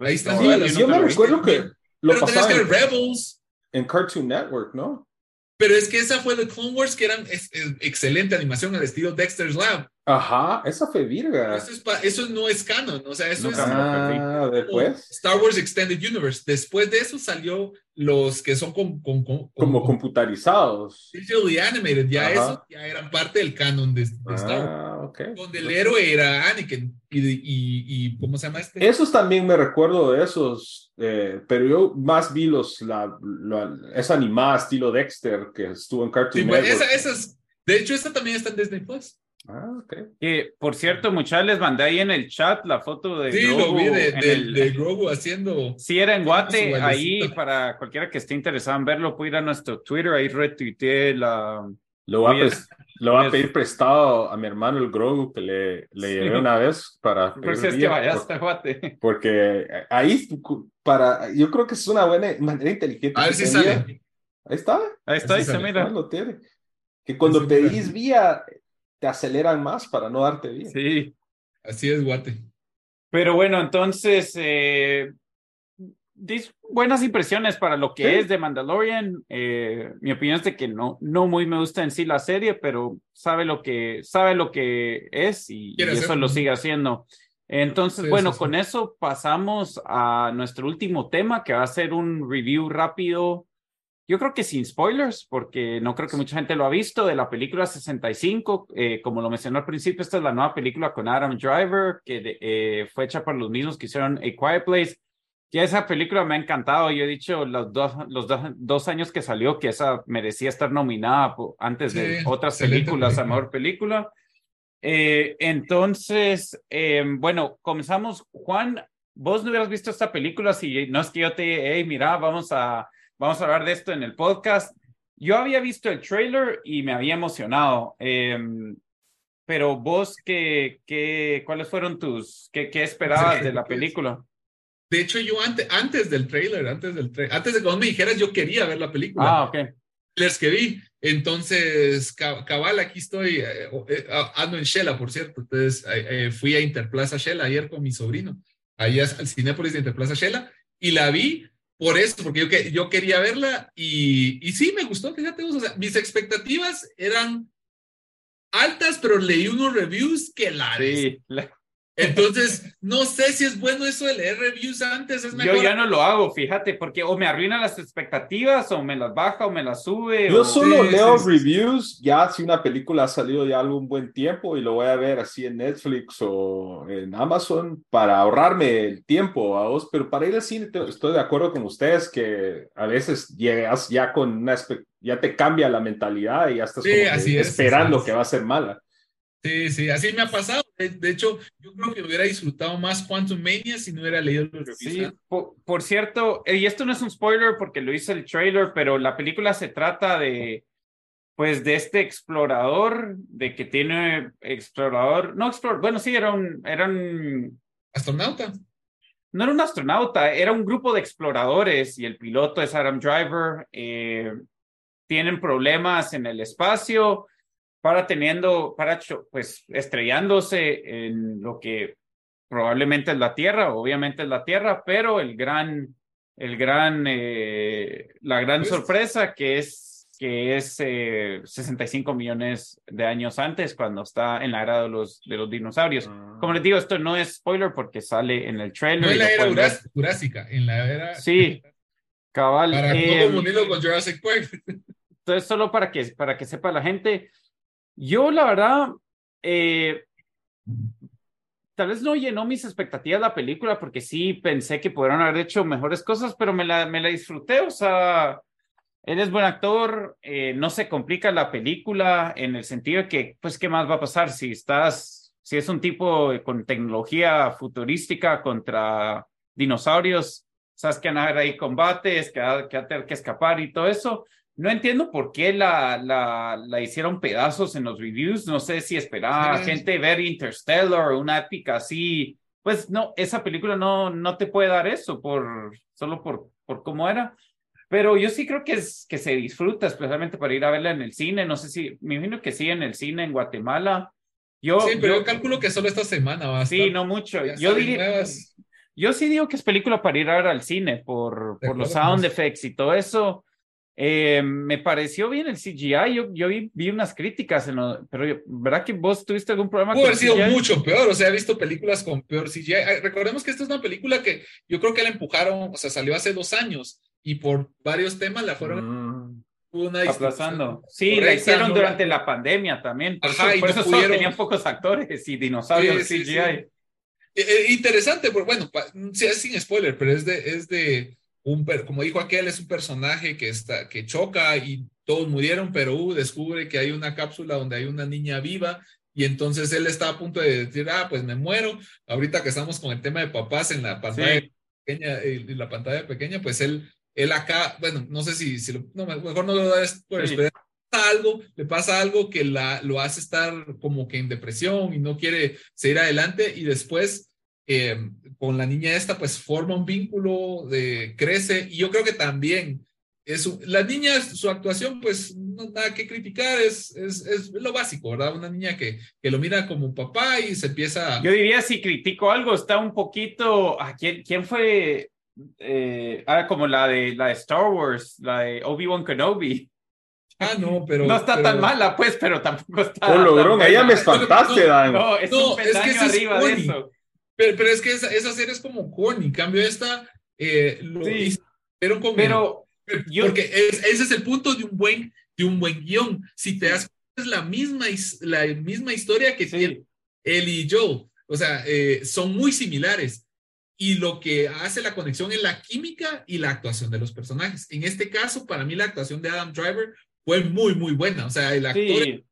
Ahí está. yo me recuerdo que lo pero pasaba que Rebels. En Cartoon Network, ¿no? Pero es que esa fue de Clone Wars, que eran excelente animación al estilo Dexter's Lab. Ajá, esa fue virga. Eso, es eso no es canon, o sea, eso es ah, después. Star Wars Extended Universe. Después de eso salió los que son con, con, como computarizados. Digitally animated, ya eso ya eran parte del canon de, Star Wars. Ah, okay. Donde el héroe era Anakin y, y, y, ¿cómo se llama este? Esos también me recuerdo de esos, eh, pero yo más vi los, la, esa animada estilo Dexter que estuvo en Cartoon sí, Network. Esa, esas, de hecho, esta también está en Disney Plus. Ah, okay. Que, por cierto, muchachos, les mandé ahí en el chat la foto de sí, lo vi de, de, Grogu haciendo. Sí, era en Guate, ahí para cualquiera que esté interesado en verlo, puede ir a nuestro Twitter, ahí retuiteé la. Lo voy, a, lo voy a pedir prestado a mi hermano el Grogu que le, le llevé una vez para. Por si es que vayas a Guate. [LAUGHS] Porque ahí, para, yo creo que es una buena manera inteligente. A ver si sale. Ahí está. Ahí está, ahí se mira. Lo tiene. Que cuando pedís vía, te aceleran más para no darte bien. Sí. Así es, Guate. Pero bueno, entonces, eh, buenas impresiones para lo que es de Mandalorian. Eh, mi opinión es de que no, no muy me gusta en sí la serie, pero sabe lo que, sabe lo que es y, eso lo sigue haciendo. Entonces, bueno, con eso pasamos a nuestro último tema, que va a ser un review rápido. Yo creo que sin spoilers, porque no creo que mucha gente lo ha visto, de la película 65. Eh, como lo mencionó al principio, esta es la nueva película con Adam Driver, que eh, fue hecha por los mismos que hicieron A Quiet Place ya esa película me ha encantado. Yo he dicho los dos, los dos, años que salió que esa merecía estar nominada antes de otras películas a mejor película. Eh, entonces, eh, bueno, comenzamos. Juan, vos no hubieras visto esta película si no es que yo te, hey, mira, vamos a, vamos a hablar de esto en el podcast. Yo había visto el trailer y me había emocionado. Em, pero vos, ¿qué, qué, ¿cuáles fueron tus, qué, qué esperabas de la película? De hecho, yo antes, antes del trailer, antes del antes de cuando me dijeras, yo quería ver la película. Ah, ok. Les que vi. Entonces, cabal, aquí estoy, eh, eh, ando en Shela, por cierto. Entonces, eh, fui a Interplaza Shela ayer con mi sobrino, allá al Cinépolis de Interplaza Shela, y la vi por eso, porque yo, yo quería verla y, y sí, me gustó, fíjate, o sea, mis expectativas eran altas, pero leí unos reviews que la... Sí, la, entonces, no sé si es bueno eso de leer reviews antes. Es mejor. Yo ya no lo hago, fíjate, porque o me arruina las expectativas, o me las baja, o me las sube. Yo solo leo reviews ya si una película ha salido ya algún buen tiempo y lo voy a ver así en Netflix o en Amazon para ahorrarme el tiempo a vos. Pero para ir al cine estoy de acuerdo con ustedes que a veces llegas ya con una ya te cambia la mentalidad y ya estás esperando que va a ser mala. Sí, sí, así me ha pasado. De, hecho, yo creo que hubiera disfrutado más Quantum Mania si no hubiera leído los reviews. Sí, por, cierto, y esto no es un spoiler porque lo hice el trailer, pero la película se trata de, pues, de este explorador, de que tiene explorador, no explorador, bueno, sí, era un, era un... Astronauta. No era un astronauta, era un grupo de exploradores y el piloto es Adam Driver. Eh, tienen problemas en el espacio para teniendo, para pues estrellándose en lo que probablemente es la Tierra, obviamente es la Tierra, pero el gran, el gran, eh, la gran pues sorpresa que es que es 65 eh, millones de años antes, cuando está en la era de los, de los dinosaurios. Ah. Como les digo, esto no es spoiler porque sale en el trailer. No en la era jurásica, en la era... Sí, cabal. Para eh, con Jurassic Park. Entonces, solo para que, para que sepa la gente, yo, la verdad, eh, tal vez no llenó mis expectativas la película porque sí pensé que pudieron haber hecho mejores cosas, pero me la, me la disfruté. O sea, él es buen actor, eh, no se complica la película en el sentido de que, pues, ¿qué más va a pasar si estás, si es un tipo con tecnología futurística contra dinosaurios? Sabes que van a haber ahí combates, que va, que a tener que escapar y todo eso. No entiendo por qué la, la, la, hicieron pedazos en los reviews. No sé si esperaba gente ver Interstellar o una épica así. Pues no, esa película no, no te puede dar eso por, solo por, por cómo era. Pero yo sí creo que, es, que se disfruta, especialmente para ir a verla en el cine. No sé si, me imagino que sí en el cine en Guatemala. Yo, sí, pero yo, calculo que solo esta semana va a Sí, no mucho. Yo diría, yo sí digo que es película para ir a ver al cine por, por los sound effects y todo eso. Eh, me pareció bien el CGI, yo, yo vi, vi unas críticas, en pero ¿verdad que vos tuviste algún problema? Pudo haber sido mucho peor, o sea, he visto películas con peor CGI. Recordemos que esta es una película que yo creo que la empujaron, o sea, salió hace dos años y por varios temas la fueron mm. una aplazando. Sí, la hicieron durante la pandemia también, por eso, por eso solo tenían pocos actores y dinosaurios CGI. Eh, eh, interesante, pues bueno, es sin spoiler, pero es de, es de como dijo aquel, es un personaje que, está, que choca y todos murieron, pero uh, descubre que hay una cápsula donde hay una niña viva y entonces él está a punto de decir, ah, pues me muero. Ahorita que estamos con el tema de papás en la pantalla pequeña, eh, en la pantalla pequeña, pues él, él acá, bueno, no sé si, si lo, no, mejor no lo da por sí. algo, le pasa algo que la, lo hace estar como que en depresión y no quiere seguir adelante y después eh, con la niña esta, pues forma un vínculo, de, crece, y yo creo que también es, la niña, su actuación, pues no nada que criticar, es, es, es, lo básico, ¿verdad? Una niña que, que lo mira como un papá y se empieza... Yo diría, si critico algo, está un poquito, ¿a quién, quién fue? eh, ah, como la de la de Star Wars, la de Obi-Wan Kenobi. Ah, no, pero. No está tan mala, pues, pero tampoco está. Oh, logrón, ella me espantaste, Dan. No, es un peldaño es arriba de eso. Pero, pero, es que esa, esa, serie es como corny. En cambio, esta eh, lo sí. hicieron con. Pero. Yo... Porque es, ese es el punto de un buen, de un buen guion. Si te das es la misma, la misma historia que sí. tiene él y Joe. O sea, eh, son muy similares. Y lo que hace la conexión es la química y la actuación de los personajes. En este caso, para mí, la actuación de Adam Driver fue muy, muy buena. O sea, el actor sí.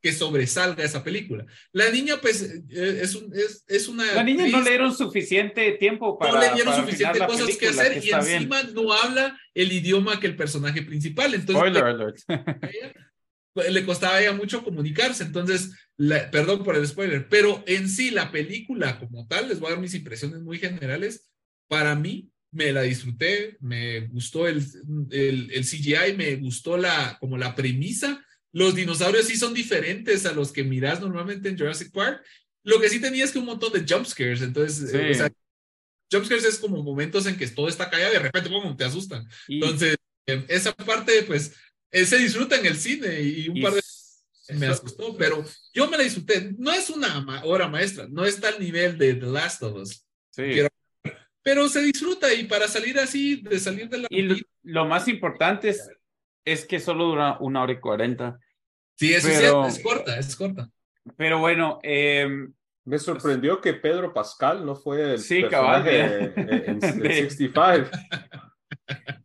Que sobresalga esa película. La niña, pues, eh, es, un, es, es una. La niña no le dieron suficiente tiempo para. No le dieron suficiente cosas que hacer que y encima bien. no habla el idioma que el personaje principal. Entonces, Spoiler alert. [LAUGHS] le costaba a ella mucho comunicarse, entonces, la, perdón por el spoiler, pero en sí la película como tal, les voy a dar mis impresiones muy generales, para mí me la disfruté, me gustó el, el, el CGI, me gustó la, como la premisa, los dinosaurios sí son diferentes a los que miras normalmente en Jurassic Park, lo que sí tenía es que un montón de jumpscares, entonces, sí. eh, o sea, jumpscares es como momentos en que todo está callado y de repente, ¡pum!, te asustan. Y... Entonces, eh, esa parte, pues, eh, se disfruta en el cine y un y par de me asustó, pero yo me la disfruté. No es una obra maestra, no está al nivel de The Last of Us. Sí. Quiero, pero se disfruta y para salir así, de salir de la... Y lo, lo más importante es, es, que solo dura una hora y cuarenta. Sí, eso pero, es, es corta, es corta. Pero bueno, eh, me sorprendió que Pedro Pascal no fue el sí, personaje cabal, en, en, en 65.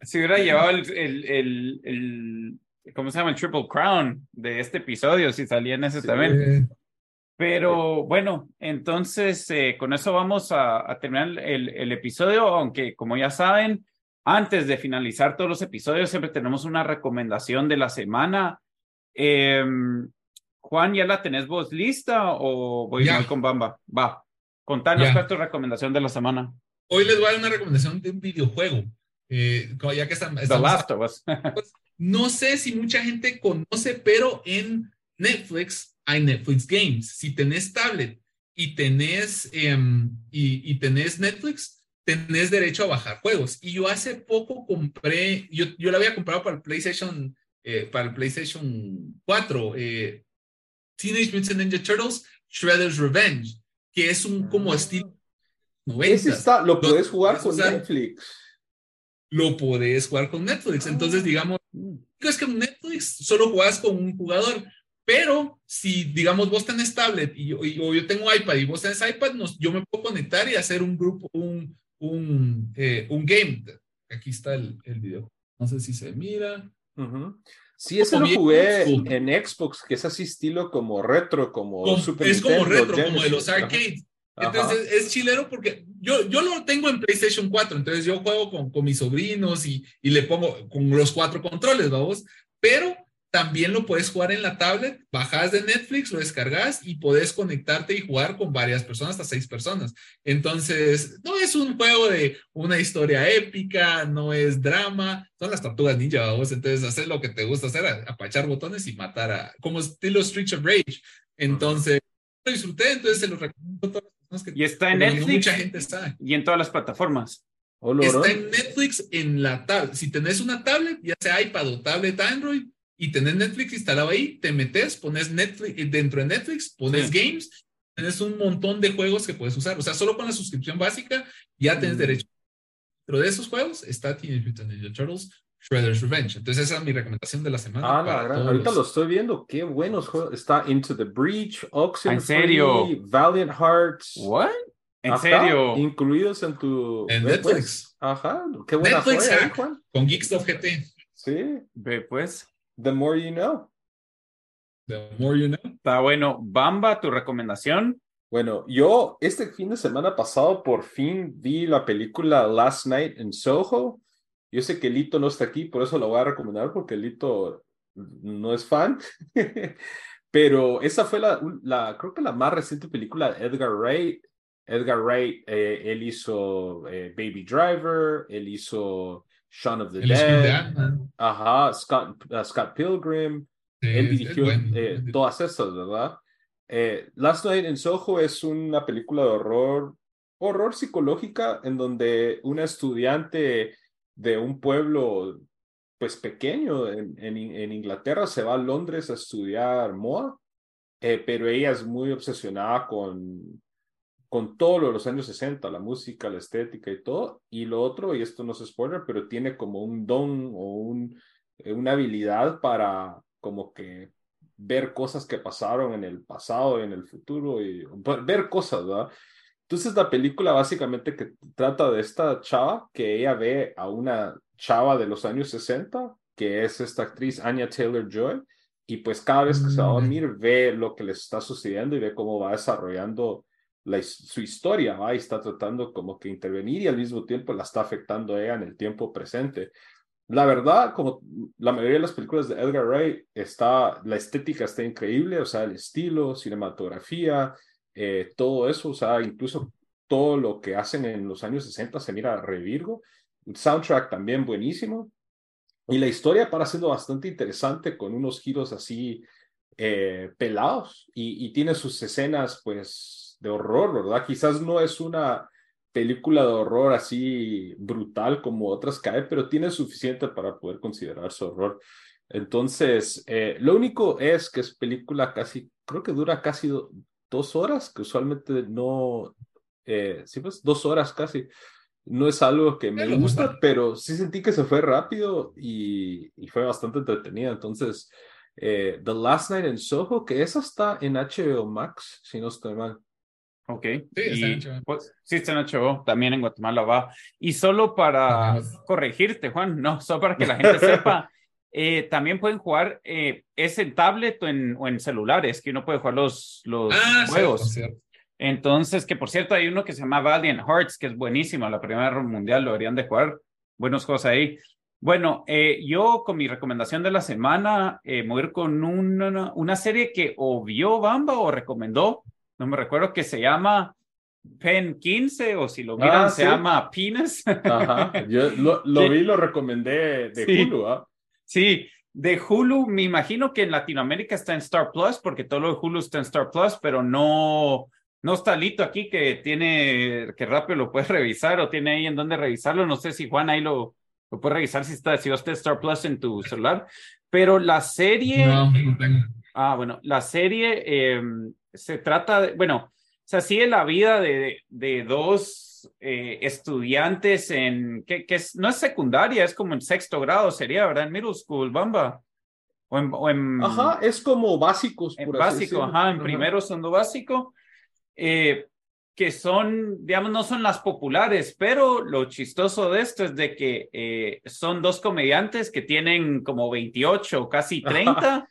Si hubiera llevado el, el, el, el, ¿cómo se llama? El Triple Crown de este episodio, si salía en ese sí. también. Pero bueno, entonces eh, con eso vamos a, a terminar el, el, episodio, aunque como ya saben, antes de finalizar todos los episodios siempre tenemos una recomendación de la semana. Eh, Juan, ¿ya la tenés vos lista o voy Ya. mal con Bamba? Va, contanos Ya. cuál es tu recomendación de la semana. Hoy les voy a dar una recomendación de un videojuego. Eh, ya que están, The estamos- Last of Us. [LAUGHS] No sé si mucha gente conoce, pero en Netflix hay Netflix Games. Si tenés tablet y tenés, em, y, y tenés Netflix, tenés derecho a bajar juegos. Y yo hace poco compré, yo, yo la había comprado para el PlayStation, eh, para el PlayStation 4, eh, Teenage Mutant Ninja Turtles, Shredder's Revenge, que es un como estilo 90. Ese está, lo puedes jugar con Netflix. lo podés jugar con Netflix. Entonces, digamos, es que en Netflix solo jugás con un jugador, pero si, digamos, vos tenés tablet y, yo- y- o yo tengo iPad y vos tenés iPad, nos, yo me puedo conectar y hacer un grupo, un, un, eh, un game. Aquí está el, el video. No sé si se mira. Ujú. Sí, ese lo bien jugué en Xbox, que es así estilo como retro, como Como- Super es como retro, como de los arcades. Entonces es chilero porque yo, yo lo tengo en PlayStation 4, entonces yo juego con, con mis sobrinos y, y le pongo con los cuatro controles, vamos, pero también lo puedes jugar en la tablet, bajas de Netflix, lo descargas y puedes conectarte y jugar con varias personas, hasta seis personas. Entonces, no es un juego de una historia épica, no es drama, son las tortugas ninja, vamos, entonces hacer lo que te gusta hacer, apachar botones y matar a, como estilo Street of Rage. Entonces, lo disfruté, entonces se lo recomiendo a todas las personas que Y está en no Netflix mucha gente sabe. y en todas las plataformas. Oh. Está en Netflix en la tablet. Si tenés una tablet, ya sea iPad o tablet Android, y tenés Netflix instalado ahí, te metes, pones Netflix eh, dentro de Netflix, pones Sí. games, tenés un montón de juegos que puedes usar. O sea, solo con la suscripción básica ya tenés Mm. derecho. Pero de esos juegos está Teenage Mutant Ninja Turtles, Shredder's Revenge. Entonces esa es mi recomendación de la semana. Ah, la gran- Ahorita los- lo estoy viendo. Qué buenos juegos. Está Into the Breach, Oxenfree, ¿En serio? Valiant Hearts. ¿What? ¿En Ajá, serio? Incluidos en tu. En pues. Netflix. Ajá. Qué buena Netflix fue. Juan. Con Geekstuff GT. Sí. Ve, pues. The more you know. The more you know. Está bueno. Bamba, tu recomendación. Bueno, yo este fin de semana pasado por fin vi la película Last Night in Soho. Yo sé que Lito no está aquí, por eso la voy a recomendar, porque Lito no es fan. [LAUGHS] Pero esa fue la, la, creo que la más reciente película de Edgar Wright. Edgar Wright, eh, él hizo eh, Baby Driver, él hizo Shaun of the Dead, ajá, Scott, uh, Scott Pilgrim, Sí, él dirigió bueno. eh, todas estas, ¿verdad? Eh, Last Night in Soho es una película de horror horror psicológica en donde una estudiante de un pueblo pues pequeño en, en, Inglaterra se va a Londres a estudiar moda, eh, pero ella es muy obsesionada con, con todo lo de los años 60, la música, la estética y todo. Y lo otro, y esto no es spoiler, pero tiene como un don o un, eh, una habilidad para como que ver cosas que pasaron en el pasado y en el futuro y ver cosas, ¿verdad? Entonces la película básicamente que trata de esta chava que ella ve a una chava de los años 60, que es esta actriz Anya Taylor Joy, y pues cada vez que se va a mm. dormir ve lo que le está sucediendo y ve cómo va desarrollando la, su historia, ¿va? y está tratando como que intervenir y al mismo tiempo la está afectando ella en el tiempo presente. La verdad, como la mayoría de las películas de Edgar Wright, está, la estética está increíble, o sea, el estilo, cinematografía, eh, todo eso, o sea, incluso todo lo que hacen en los años 60 se mira revirgo. El soundtrack también buenísimo. Y la historia para siendo bastante interesante con unos giros así eh, pelados y, y, tiene sus escenas pues de horror, ¿verdad? Quizás no es una película de horror así brutal como otras cae, pero tiene suficiente para poder considerarse horror. Entonces, eh, lo único es que es película casi, creo que dura casi dos horas, que usualmente no, eh, sí, pues dos horas casi. No es algo que me gusta, pero sí sentí que se fue rápido y, y fue bastante entretenida. Entonces, eh, The Last Night in Soho, que esa está en HBO Max, si no estoy mal. Ok. Sí, está en HBO. Pues, sí, está en HBO. También en Guatemala va. Y solo para corregirte, Juan, no, [LAUGHS] solo para que la gente sepa. Eh, también pueden jugar, eh, es en tablet o en, o en celulares, que uno puede jugar los, los ah, juegos. Entonces, que por cierto, hay uno que se llama Valiant Hearts, que es buenísimo, la primera ronda mundial, lo deberían de jugar. Buenos juegos ahí. Bueno, eh, yo con mi recomendación de la semana, eh, voy a ir con una, una serie que o vio Bamba o recomendó, no me recuerdo, que se llama Pen 15 o si lo miran ah, se llama Penis. Ajá, yo lo, lo vi, lo recomendé de Hulu, ¿ah? Sí, de Hulu, me imagino que en Latinoamérica está en Star Plus, porque todo lo de Hulu está en Star Plus, pero no, no está Lito aquí que tiene, que rápido lo puede [LAUGHS] revisar o tiene ahí en dónde revisarlo. No sé si Juan ahí lo, lo puede revisar si está, si va Star Plus en tu celular. Pero la serie. No, no tengo. Ah, bueno, la serie em, se trata de, bueno, o sea, sigue la vida de, de dos eh, estudiantes en, que, que es, no es secundaria, es como en sexto grado, sería, ¿verdad? En middle school, Bamba. O en, o en ajá, es como básicos. En básico, ajá, en primero segundo básico. Eh, que son, digamos, no son las populares, pero lo chistoso de esto es de que eh, son dos comediantes que tienen como 28 o casi [LAUGHS] 30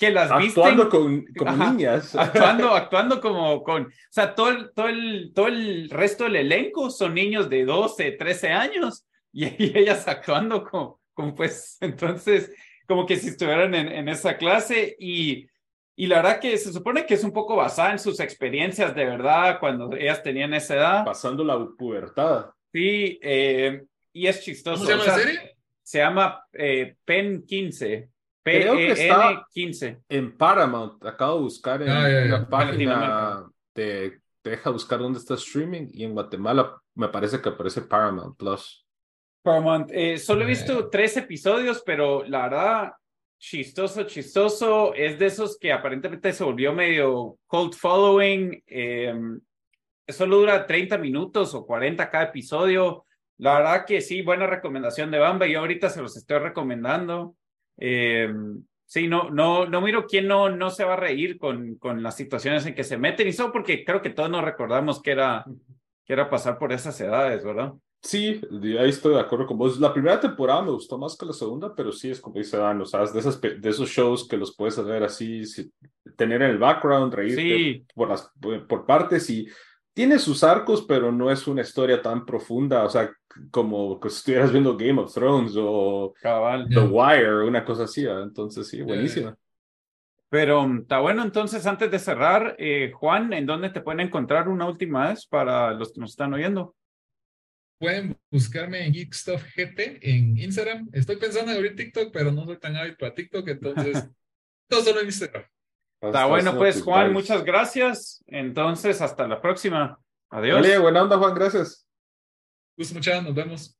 que las actuando con, como niñas. [LAUGHS] Actuando, actuando como con, o sea, todo el, todo, el, todo el resto del elenco son niños de 12, 13 años [LAUGHS] y, ellas actuando como, como, pues, [LAUGHS] entonces, como que si estuvieran en, en, esa clase y, y la verdad que se supone que es un poco basada en sus experiencias de verdad cuando ellas tenían esa edad. Pasando la pubertad. Sí, eh, y es chistoso. ¿Cómo se llama la serie? Se llama eh, Pen 15. Creo que está 15. en Paramount. Acabo de buscar en la ah, página. Te, deja buscar dónde está streaming y en Guatemala me parece que aparece Paramount Plus. Paramount. Eh, solo he visto tres episodios, pero la verdad, chistoso, chistoso. Es de esos que aparentemente se volvió medio cold following. Em, solo dura 30 minutos o 40 cada episodio. La verdad que sí, buena recomendación de Bamba. Yo ahorita se los estoy recomendando. Eh, sí, no, no, no miro quién no, no se va a reír con, con las situaciones en que se meten y solo porque creo que todos nos recordamos que era, que era pasar por esas edades, ¿verdad? Sí, ahí estoy de acuerdo con vos. La primera temporada me gustó más que la segunda, pero sí es como dice Dan, o sea, de, esas, de esos shows que los puedes hacer así, tener en el background, reírte por, las, por partes y tiene sus arcos, pero no es una historia tan profunda, o sea, como que estuvieras viendo Game of Thrones o The Wire, una cosa así, entonces sí, buenísima. Pero mm, está bueno, entonces antes de cerrar, eh, Juan, ¿en dónde te pueden encontrar una última vez para los que nos están oyendo? Pueden buscarme en Geek Stuff GT en Instagram. Estoy pensando en abrir TikTok, pero no soy tan hábil para TikTok, entonces [LAUGHS] todo solo en Instagram. Está bueno, pues Juan, muchas gracias. Entonces, hasta la próxima. Adiós. Vale, buena onda, Juan, gracias. Gusto muchas, nos vemos.